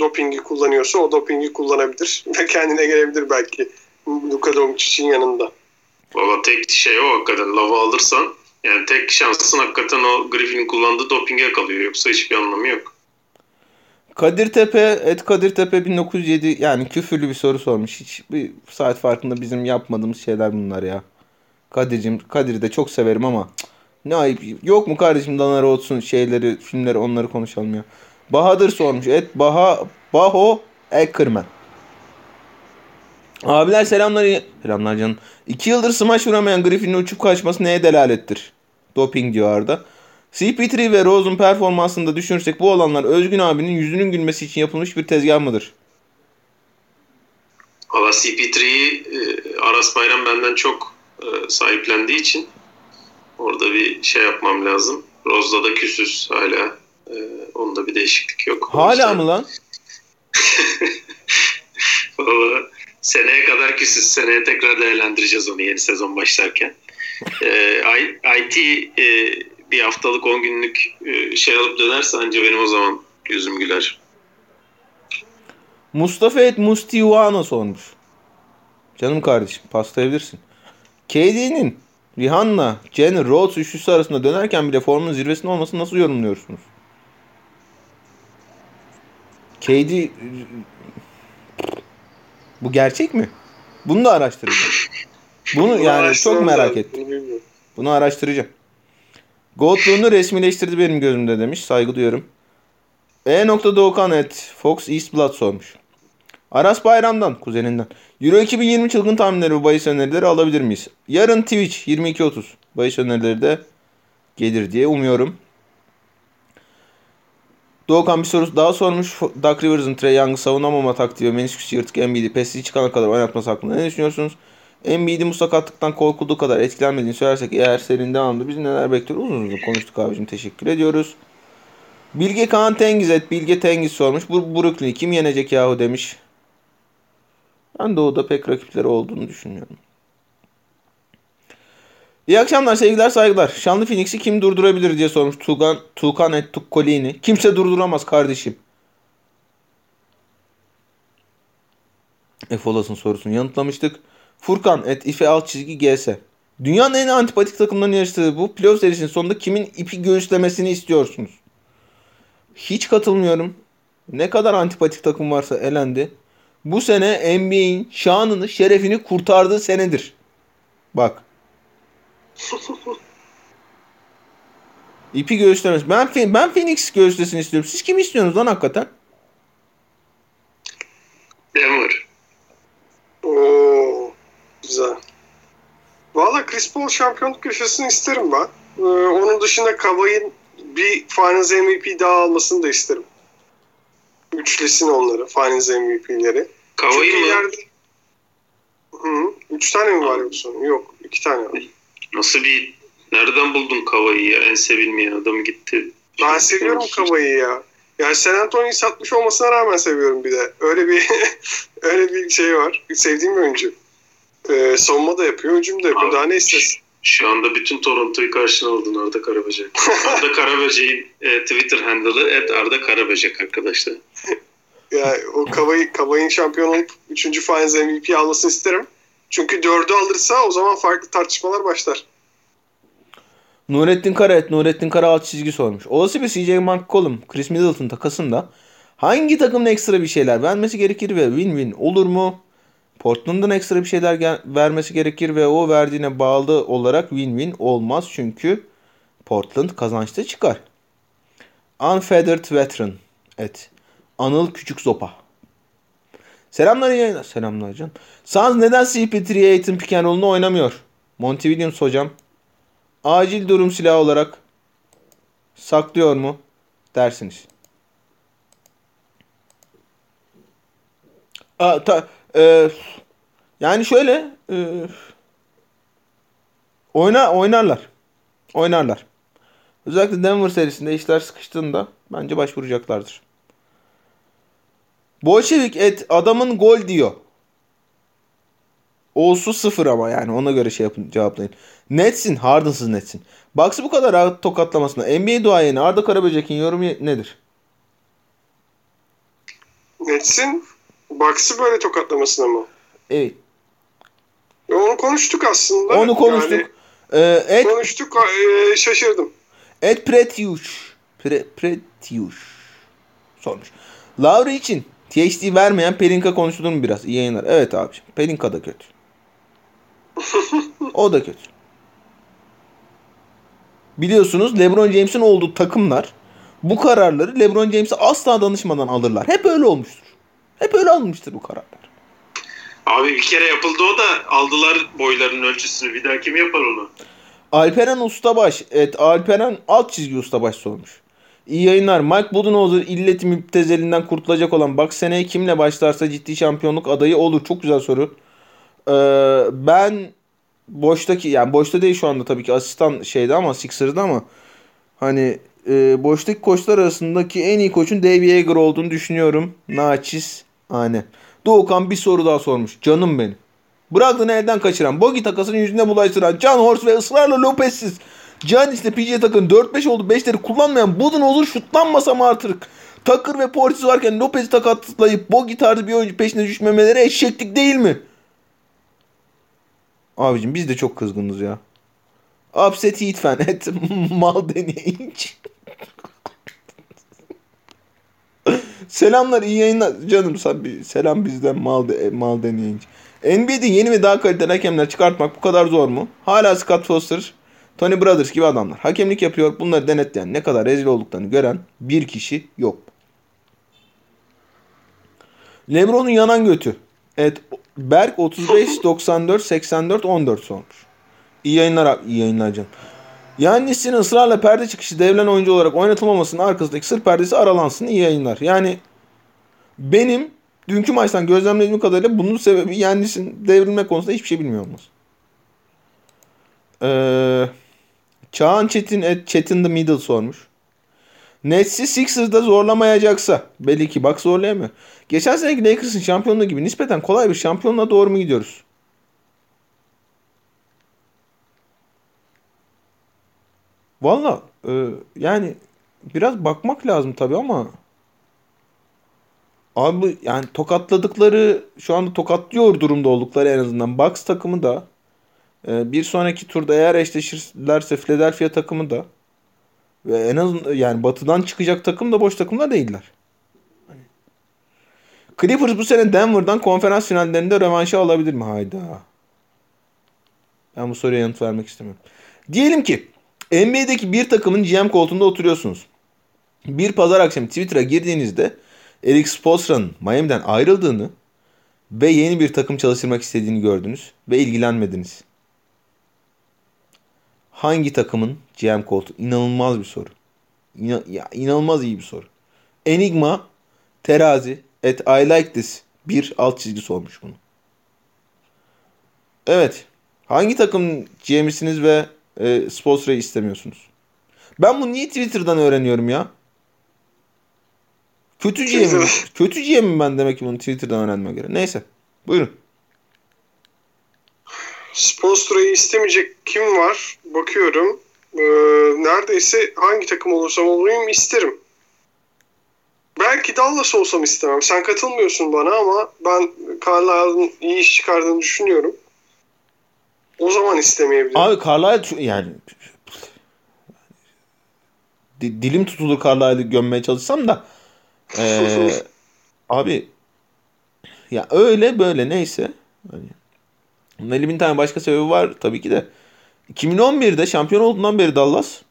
dopingi kullanıyorsa o dopingi kullanabilir ve kendine gelebilir belki Luka Doncic'in yanında. Valla tek şey o hakikaten lava alırsan yani tek şansın hakikaten o Griffin'in kullandığı dopinge kalıyor. Yoksa hiçbir anlamı yok. Kadir Tepe, et Kadir Tepe 1907 yani küfürlü bir soru sormuş. Hiç bir saat farkında bizim yapmadığımız şeyler bunlar ya. Kadir'cim, Kadir'i de çok severim ama cık, ne ayıp. Yok mu kardeşim Danar olsun şeyleri, filmleri onları konuşalım ya. Bahadır sormuş. Et Baha Baho Ackerman. Abiler selamlar. Selamlar canım. İki yıldır smaç vuramayan Griffin'in uçup kaçması neye delalettir? Doping diyor Arda. CP3 ve Rose'un performansını da düşünürsek bu olanlar Özgün abinin yüzünün gülmesi için yapılmış bir tezgah mıdır? Valla CP3'yi e, Aras Bayram benden çok e, sahiplendiği için orada bir şey yapmam lazım. Rose'da da küsüz hala. E, onda bir değişiklik yok. Hala yüzden- mı lan? Valla seneye kadar küsüz. Seneye tekrar değerlendireceğiz onu yeni sezon başlarken. Ee, IT e, bir haftalık 10 günlük e, şey alıp dönerse anca benim o zaman yüzüm güler. Mustafa et Mustivano sormuş. Canım kardeşim paslayabilirsin. KD'nin Rihanna, Jenner, Rhodes üçlüsü arasında dönerken bile formunun zirvesinde olmasını nasıl yorumluyorsunuz? KD bu gerçek mi? Bunu da araştıracağım. Bunu yani çok merak ettim. Bunu araştıracağım. Goldblum'u resmileştirdi benim gözümde demiş. Saygı duyuyorum. E. Doğukan et Fox East Blood sormuş. Aras Bayram'dan, kuzeninden. Euro 2020 çılgın tahminleri ve bahis önerileri alabilir miyiz? Yarın Twitch 22.30. Bahis önerileri de gelir diye umuyorum. Doğukan bir soru daha sormuş. Doug Rivers'ın Trey Young'ı savunamama taktiği ve menisküs yırtık Embiid'i pesi çıkana kadar oynatması hakkında ne düşünüyorsunuz? Embiid'in bu sakatlıktan korkulduğu kadar etkilenmediğini söylersek eğer serinin devamında biz neler bekliyoruz? Uzun uzun konuştuk abicim. Teşekkür ediyoruz. Bilge Kaan Tengiz et. Bilge Tengiz sormuş. Bu Brooklyn'i kim yenecek yahu demiş. Ben Doğu'da pek rakipleri olduğunu düşünmüyorum. İyi akşamlar sevgiler saygılar. Şanlı Phoenix'i kim durdurabilir diye sormuş Tugan, Tukan et Tukkolini. Kimse durduramaz kardeşim. Efolas'ın sorusunu yanıtlamıştık. Furkan et ife alt çizgi GS. Dünyanın en antipatik takımlarının yarıştığı bu playoff serisinin sonunda kimin ipi göğüslemesini istiyorsunuz? Hiç katılmıyorum. Ne kadar antipatik takım varsa elendi bu sene NBA'in şanını, şerefini kurtardığı senedir. Bak. İpi göstermez. Ben, ben Phoenix göstersin istiyorum. Siz kimi istiyorsunuz lan hakikaten? Denver. Oo, güzel. Valla Chris Paul şampiyonluk köşesini isterim ben. Ee, onun dışında Kavay'ın bir Finals MVP daha almasını da isterim. Üçlesin onları, Finals MVP'leri. Kavayı mı? ileride... Hı, üç tane mi var yoksa? Yok, iki tane var. Nasıl bir... Nereden buldun Kavayı ya? En sevilmeyen adam gitti. Ben seviyorum Kavai'yi ya. Yani San Antonio'yu satmış olmasına rağmen seviyorum bir de. Öyle bir öyle bir şey var. Sevdiğim bir oyuncu. Ee, savunma da yapıyor, hücum da yapıyor. Abi, Daha ne istesin? Şu anda bütün Toronto'yu karşına aldın Arda Karaböcek. Arda Karaböcek'in e, Twitter handle'ı et Arda Karaböcek arkadaşlar. Ya o Kavai, Kavai'nin şampiyon olup 3. Finals MVP almasını isterim. Çünkü 4'ü alırsa o zaman farklı tartışmalar başlar. Nurettin Kara et Nurettin Kara alt çizgi sormuş. Olası bir CJ McCollum, Chris Middleton takasında hangi takımın ekstra bir şeyler vermesi gerekir ve win-win olur mu? Portland'ın ekstra bir şeyler gel- vermesi gerekir ve o verdiğine bağlı olarak win-win olmaz çünkü Portland kazançta çıkar. Unfeathered Veteran et. Anıl Küçük Zopa. Selamlar yayınlar. Selamlar can. Suns neden CP3 Aiton pick and roll'unu oynamıyor? Monty Williams hocam. Acil durum silahı olarak saklıyor mu dersiniz. Aa, ta, e, yani şöyle e, oyna oynarlar. Oynarlar. Özellikle Denver serisinde işler sıkıştığında bence başvuracaklardır. Bolşevik et adamın gol diyor. Olsu sıfır ama yani ona göre şey yapın cevaplayın. Netsin, Harden'sız netsin. Bucks'ı bu kadar rahat tokatlamasına NBA duayeni Arda Karaböcek'in yorumu nedir? Nets'in Bucks'ı böyle tokatlamasına mı? Evet. E, Onu konuştuk aslında. Onu konuştuk. Yani, Ee, Ed, konuştuk, e, şaşırdım. Ed Pretyuş. Pre, Pretyuş. Sormuş. Lauri için THD vermeyen Pelinka konuşulur mu biraz? İyi yayınlar. Evet abiciğim. Pelinka da kötü. o da kötü. Biliyorsunuz LeBron James'in olduğu takımlar bu kararları LeBron James'e asla danışmadan alırlar. Hep öyle olmuştur. Hep öyle alınmıştır bu kararlar. Abi bir kere yapıldı o da aldılar boyların ölçüsünü. Bir daha kim yapar onu? Alperen Ustabaş. Evet Alperen alt çizgi Ustabaş sormuş. İyi yayınlar. Mike Budenholzer illeti müptezelinden kurtulacak olan bak seneye kimle başlarsa ciddi şampiyonluk adayı olur. Çok güzel soru. Ee, ben boştaki yani boşta değil şu anda tabii ki asistan şeydi ama Sixers'da ama hani e, boştaki koçlar arasındaki en iyi koçun Dave Yeager olduğunu düşünüyorum. Naçiz. Hani. Doğukan bir soru daha sormuş. Canım benim. Bıraktığını elden kaçıran, Bogi takasını yüzüne bulaştıran, Can Horst ve ısrarla Lopez'siz. Giannis'le PJ takın 4-5 oldu 5'leri kullanmayan Budenholzer şutlanmasa mı artık? Takır ve Portis varken Lopez'i takatlayıp Bogi tarzı bir oyuncu peşine düşmemeleri eşeklik değil mi? Abicim biz de çok kızgınız ya. Upset Heat fan et mal deneyinç. Selamlar iyi yayınlar canım selam bizden mal de, mal deneyinç. NBA'de yeni ve daha kaliteli hakemler çıkartmak bu kadar zor mu? Hala Scott Foster, Tony Brothers gibi adamlar. Hakemlik yapıyor. Bunları denetleyen ne kadar rezil olduklarını gören bir kişi yok. Lebron'un yanan götü. Evet Berk 35 94 84 14 sormuş. İyi yayınlar abi. iyi yayınlar canım. Yannis'in ısrarla perde çıkışı devlen oyuncu olarak oynatılmamasının arkasındaki sır perdesi aralansın. İyi yayınlar. Yani benim dünkü maçtan gözlemlediğim kadarıyla bunun sebebi Yannis'in devrilme konusunda hiçbir şey bilmiyor olması. Ee, Çağan Çetin et Çetin the Middle sormuş. Nets'i Sixers'da zorlamayacaksa belli ki bak zorlayamıyor. Geçen seneki Lakers'ın şampiyonluğu gibi nispeten kolay bir şampiyonluğa doğru mu gidiyoruz? Valla e, yani biraz bakmak lazım tabii ama abi yani tokatladıkları şu anda tokatlıyor durumda oldukları en azından Bucks takımı da e, bir sonraki turda eğer eşleşirlerse Philadelphia takımı da ve en azından yani batıdan çıkacak takım da boş takımlar değiller. Clippers bu sene Denver'dan konferans finallerinde rövanşı alabilir mi? Hayda. Ben bu soruya yanıt vermek istemiyorum. Diyelim ki NBA'deki bir takımın GM koltuğunda oturuyorsunuz. Bir pazar akşamı Twitter'a girdiğinizde Eric Spoelstra'nın Miami'den ayrıldığını ve yeni bir takım çalıştırmak istediğini gördünüz ve ilgilenmediniz. hangi takımın GM koltuğu? İnanılmaz bir soru. İna, ya, inanılmaz iyi bir soru. Enigma terazi et I like this bir alt çizgi sormuş bunu. Evet. Hangi takım GM'siniz ve e, Spolstra'yı istemiyorsunuz? Ben bunu niye Twitter'dan öğreniyorum ya? Kötü GM'im. Kötü GM'im ben demek ki bunu Twitter'dan öğrenme göre. Neyse. Buyurun. Sponsor'ı istemeyecek kim var? Bakıyorum. Ee, neredeyse hangi takım olursam olayım isterim. Belki Dallas olsam istemem. Sen katılmıyorsun bana ama ben Carlisle'ın iyi iş çıkardığını düşünüyorum. O zaman istemeyebilirim. Abi Carlisle yani dilim tutulur Carlisle'ı gömmeye çalışsam da ee, abi ya öyle böyle neyse hani bunun 50 bin tane başka sebebi var tabii ki de 2011'de şampiyon olduğundan beri Dallas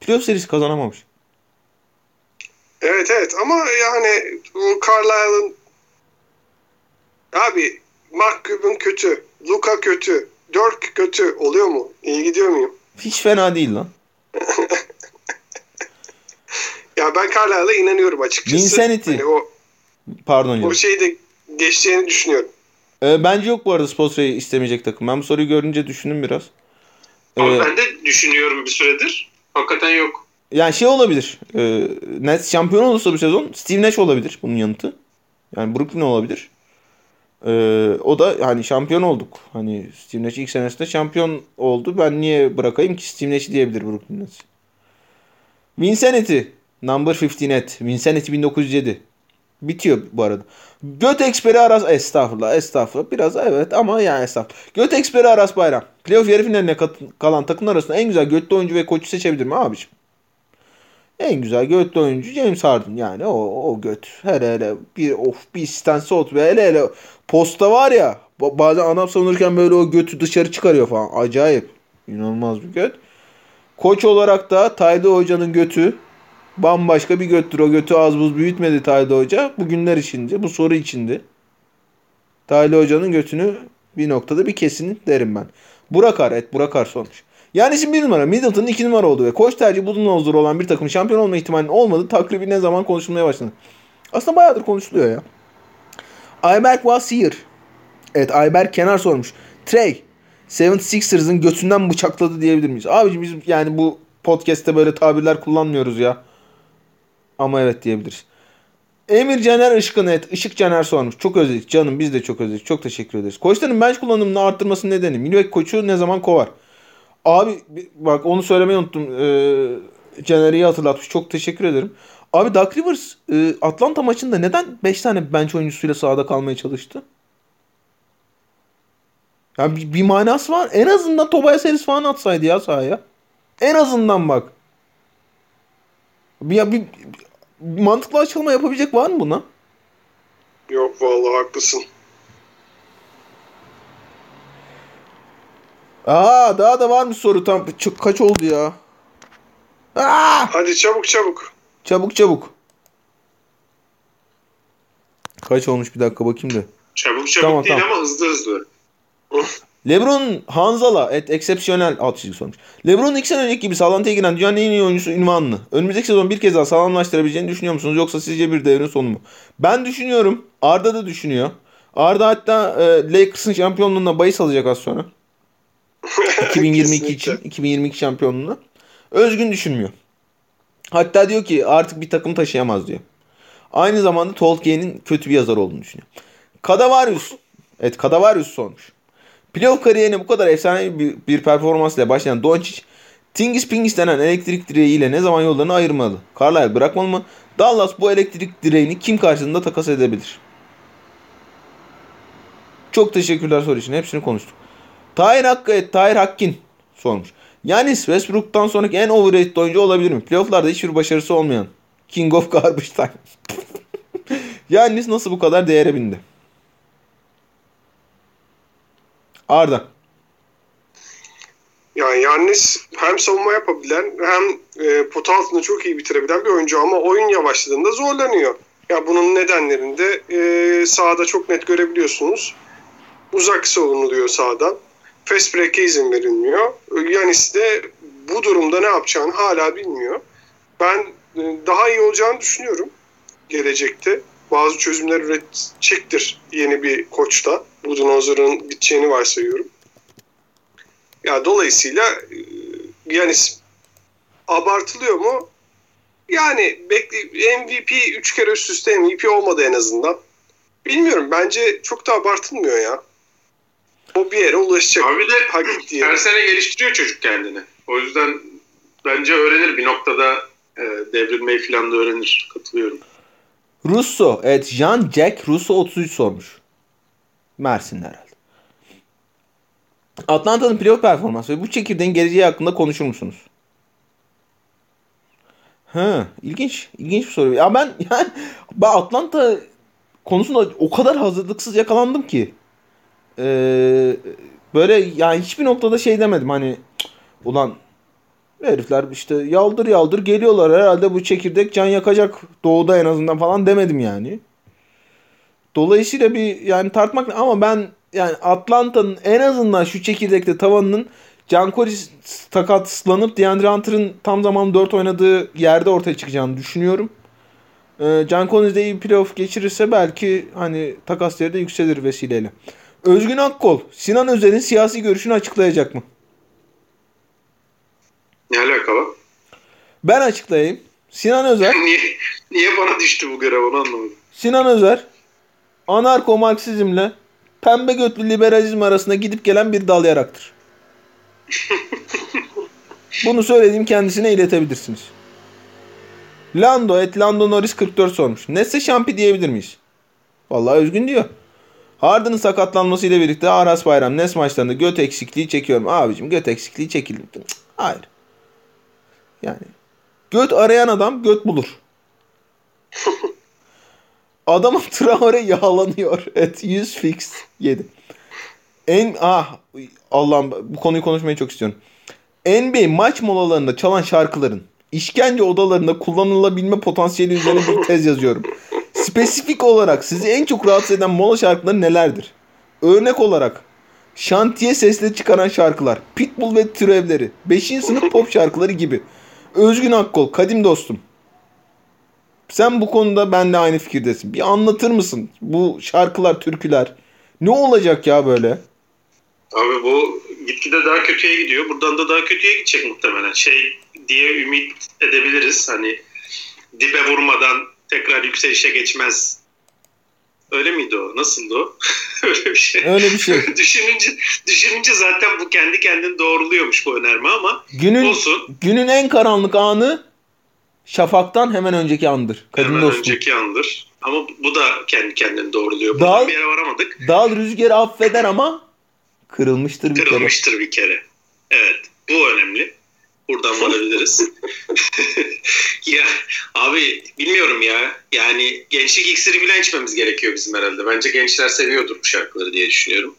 playoff serisi kazanamamış. Evet evet ama yani Carlisle'ın abi Mark Cuban kötü, Luka kötü, Dirk kötü oluyor mu? İyi gidiyor muyum? Hiç fena değil lan. ya ben Carlisle'a inanıyorum açıkçası. Insanity. Hani o, Pardon O şeyi de geçeceğini düşünüyorum. Ee, bence yok bu arada Spostra'yı istemeyecek takım. Ben bu soruyu görünce düşündüm biraz. Ama ee, ben de düşünüyorum bir süredir. Hakikaten yok. Yani şey olabilir. E, Nets şampiyon olursa bu sezon Steve Nash olabilir bunun yanıtı. Yani Brooklyn olabilir. E, o da hani şampiyon olduk. Hani Steve Nash ilk senesinde şampiyon oldu. Ben niye bırakayım ki Steve Nash'i diyebilir Brooklyn Nets. Vincenity. Number 15 net. Vincenity 1907. Bitiyor bu arada. Göt Eksperi Aras estağfurullah estağfurullah biraz evet ama yani estağfurullah. Göt Eksperi Aras Bayram. Playoff yarı finaline kalan takımlar arasında en güzel götlü oyuncu ve koçu seçebilir mi abiciğim? En güzel götlü oyuncu James Harden yani o, o göt. Hele hele bir of bir Stansot ve hele hele posta var ya bazen anam savunurken böyle o götü dışarı çıkarıyor falan. Acayip. İnanılmaz bir göt. Koç olarak da Taylı Hoca'nın götü bambaşka bir göttür. O götü az buz büyütmedi Taylı Hoca. Bugünler içindi. Bu soru içindi. Taylı Hoca'nın götünü bir noktada bir kesin derim ben. Burakar et Burakar sonuç. Yani şimdi bir numara Middleton'ın iki numara oldu ve koç tercihi Budenholzer olan bir takım şampiyon olma ihtimalinin olmadığı takribi ne zaman konuşulmaya başladı. Aslında bayağıdır konuşuluyor ya. Ayberk was here. Evet Ayberk kenar sormuş. Trey 76ers'ın götünden bıçakladı diyebilir miyiz? Abiciğim biz yani bu podcast'te böyle tabirler kullanmıyoruz ya. Ama evet diyebiliriz. Emir Caner Işkın et. Işık Caner sormuş. Çok özledik canım biz de çok özledik. Çok teşekkür ederiz. Koçların bench kullanımını arttırması nedeni. Milwaukee koçu ne zaman kovar? Abi bak onu söylemeyi unuttum. Ee, Caner'i hatırlatmış. Çok teşekkür ederim. Abi Doug Rivers e, Atlanta maçında neden 5 tane bench oyuncusuyla sahada kalmaya çalıştı? Yani bir, bir manası var. En azından Tobias Harris falan atsaydı ya sahaya. En azından bak. Ya bir, bir mantıklı açıklama yapabilecek var mı buna? Yok vallahi haklısın. Aa daha da var mı soru tam çok kaç oldu ya? Aa! Hadi çabuk çabuk. Çabuk çabuk. Kaç olmuş bir dakika bakayım da. Çabuk çabuk tamam, değil tamam. ama hızlı hızlı. Lebron Hanzala et eksepsiyonel alt çizgi sormuş. Lebron iki sene önceki gibi sağlantıya giren dünyanın en iyi oyuncusu ünvanını önümüzdeki sezon bir kez daha sağlamlaştırabileceğini düşünüyor musunuz? Yoksa sizce bir devrin sonu mu? Ben düşünüyorum. Arda da düşünüyor. Arda hatta e, Lakers'ın şampiyonluğuna bahis alacak az sonra. 2022 için 2022 şampiyonluğuna. Özgün düşünmüyor. Hatta diyor ki artık bir takım taşıyamaz diyor. Aynı zamanda Tolkien'in kötü bir yazar olduğunu düşünüyor. Kadavarius. Evet Kadavarius sormuş. Playoff kariyerine bu kadar efsane bir, bir performansla başlayan Doncic, Tingis Pingis denen elektrik direğiyle ne zaman yollarını ayırmalı? Carlisle bırakmalı mı? Dallas bu elektrik direğini kim karşılığında takas edebilir? Çok teşekkürler soru için. Hepsini konuştuk. Tahir Hakkı, Tahir Hakkin sormuş. Yanis Westbrook'tan sonraki en overrated oyuncu olabilir mi? Playoff'larda hiçbir başarısı olmayan. King of Garbage Time. Yanis nasıl bu kadar değere bindi? Arda. Yani Yannis hem savunma yapabilen hem e, pota altında çok iyi bitirebilen bir oyuncu ama oyun yavaşladığında zorlanıyor. Ya bunun nedenlerini de e, sahada çok net görebiliyorsunuz. Uzak savunuluyor sağdan. Fast break'e izin verilmiyor. Yanis de bu durumda ne yapacağını hala bilmiyor. Ben e, daha iyi olacağını düşünüyorum gelecekte. Bazı çözümler üretecektir yeni bir koçta. Budenholzer'ın biteceğini varsayıyorum. Ya dolayısıyla e, Yanis abartılıyor mu? Yani bekle MVP 3 kere üst üste MVP olmadı en azından. Bilmiyorum bence çok da abartılmıyor ya. O bir yere ulaşacak. Abi de Hak ettiği her sene geliştiriyor çocuk kendini. O yüzden bence öğrenir bir noktada e, devrilmeyi falan da öğrenir. Katılıyorum. Russo. Evet Jean Jack Russo 33 sormuş. Mersin herhalde. Atlanta'nın playoff performansı ve bu çekirdeğin geleceği hakkında konuşur musunuz? Ha, ilginç. İlginç bir soru. Ya ben yani ben Atlanta konusunda o kadar hazırlıksız yakalandım ki. Ee, böyle yani hiçbir noktada şey demedim hani "Cık, ulan herifler işte yaldır yaldır geliyorlar herhalde bu çekirdek can yakacak doğuda en azından falan demedim yani. Dolayısıyla bir yani tartmak ama ben yani Atlanta'nın en azından şu çekirdekte tavanının Can Collins takatlanıp DeAndre Hunter'ın tam zaman 4 oynadığı yerde ortaya çıkacağını düşünüyorum. Ee, Can Collins de iyi playoff geçirirse belki hani takas değeri de yükselir vesileyle. Özgün Akkol, Sinan Özer'in siyasi görüşünü açıklayacak mı? Ne alakalı? Ben açıklayayım. Sinan Özer, niye, niye bana düştü bu görev onu anlamadım. Sinan Özer anarko-marksizmle pembe götlü liberalizm arasında gidip gelen bir dal yaraktır. Bunu söylediğim kendisine iletebilirsiniz. Lando et Lando Norris 44 sormuş. Nesse şampi diyebilir miyiz? Vallahi özgün diyor. Harden'ın sakatlanmasıyla birlikte Aras Bayram Nes maçlarında göt eksikliği çekiyorum. Abicim göt eksikliği çekildi. Cık, Hayır. Yani göt arayan adam göt bulur. Adamın Traore yağlanıyor. Et 100 fix 7. En ah Allah'ım bu konuyu konuşmayı çok istiyorum. NBA maç molalarında çalan şarkıların işkence odalarında kullanılabilme potansiyeli üzerine bir tez yazıyorum. Spesifik olarak sizi en çok rahatsız eden mola şarkıları nelerdir? Örnek olarak şantiye sesleri çıkaran şarkılar, pitbull ve türevleri, 5. sınıf pop şarkıları gibi. Özgün Akkol, kadim dostum. Sen bu konuda benimle aynı fikirdesin. Bir anlatır mısın bu şarkılar, türküler? Ne olacak ya böyle? Abi bu gitgide daha kötüye gidiyor. Buradan da daha kötüye gidecek muhtemelen. Şey diye ümit edebiliriz. Hani dibe vurmadan tekrar yükselişe geçmez. Öyle miydi o? Nasıldı o? Öyle bir şey. Öyle bir şey. düşününce düşününce zaten bu kendi kendini doğruluyormuş bu önerme ama Günün olsun. günün en karanlık anı şafaktan hemen önceki andır. Kadim Hemen dostum. önceki andır. Ama bu da kendi kendini doğruluyor. Dağ- Buradan bir yere varamadık. Dağıl rüzgarı affeder ama kırılmıştır bir kere. Kırılmıştır bir kere. Evet. Bu önemli. Buradan varabiliriz. ya abi bilmiyorum ya. Yani gençlik iksiri falan içmemiz gerekiyor bizim herhalde. Bence gençler seviyordur bu şarkıları diye düşünüyorum.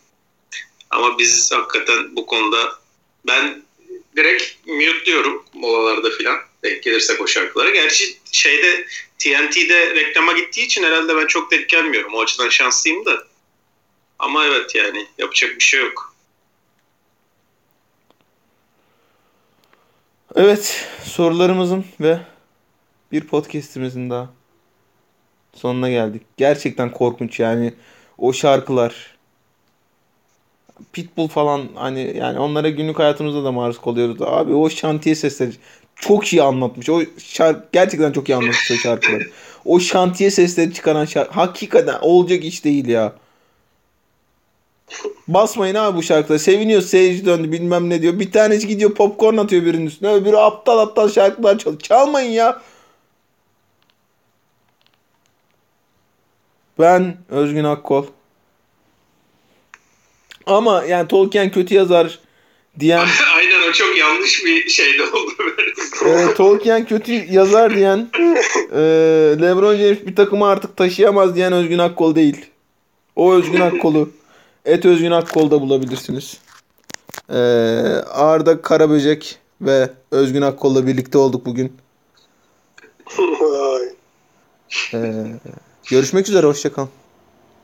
Ama biz hakikaten bu konuda ben direkt mute'luyorum molalarda filan. Denk gelirsek o şarkılara. Gerçi şeyde TNT'de reklama gittiği için herhalde ben çok denk gelmiyorum. O açıdan şanslıyım da. Ama evet yani yapacak bir şey yok. Evet sorularımızın ve bir podcastimizin daha sonuna geldik. Gerçekten korkunç yani o şarkılar Pitbull falan hani yani onlara günlük hayatımızda da maruz kalıyoruz. Abi o şantiye sesleri çok iyi anlatmış. O şarkı gerçekten çok iyi anlatmış o şarkıları. O şantiye sesleri çıkaran şarkı hakikaten olacak iş değil ya. Basmayın abi bu şarkıda. Seviniyor seyirci döndü bilmem ne diyor. Bir tanesi gidiyor popcorn atıyor birinin üstüne. Öbürü aptal aptal şarkılar çalıyor. Çalmayın ya. Ben Özgün Akkol. Ama yani Tolkien kötü yazar diyen Aynen o çok yanlış bir şeyde oldu. e, Tolkien kötü yazar diyen e, LeBron James bir takımı artık taşıyamaz diyen Özgün Akkol değil. O Özgün Akkol'u Et Özgün Akkol'da bulabilirsiniz. E, Arda Karaböcek ve Özgün Akkol'la birlikte olduk bugün. Vay. E, görüşmek üzere. Hoşçakalın.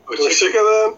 Hoşçakalın.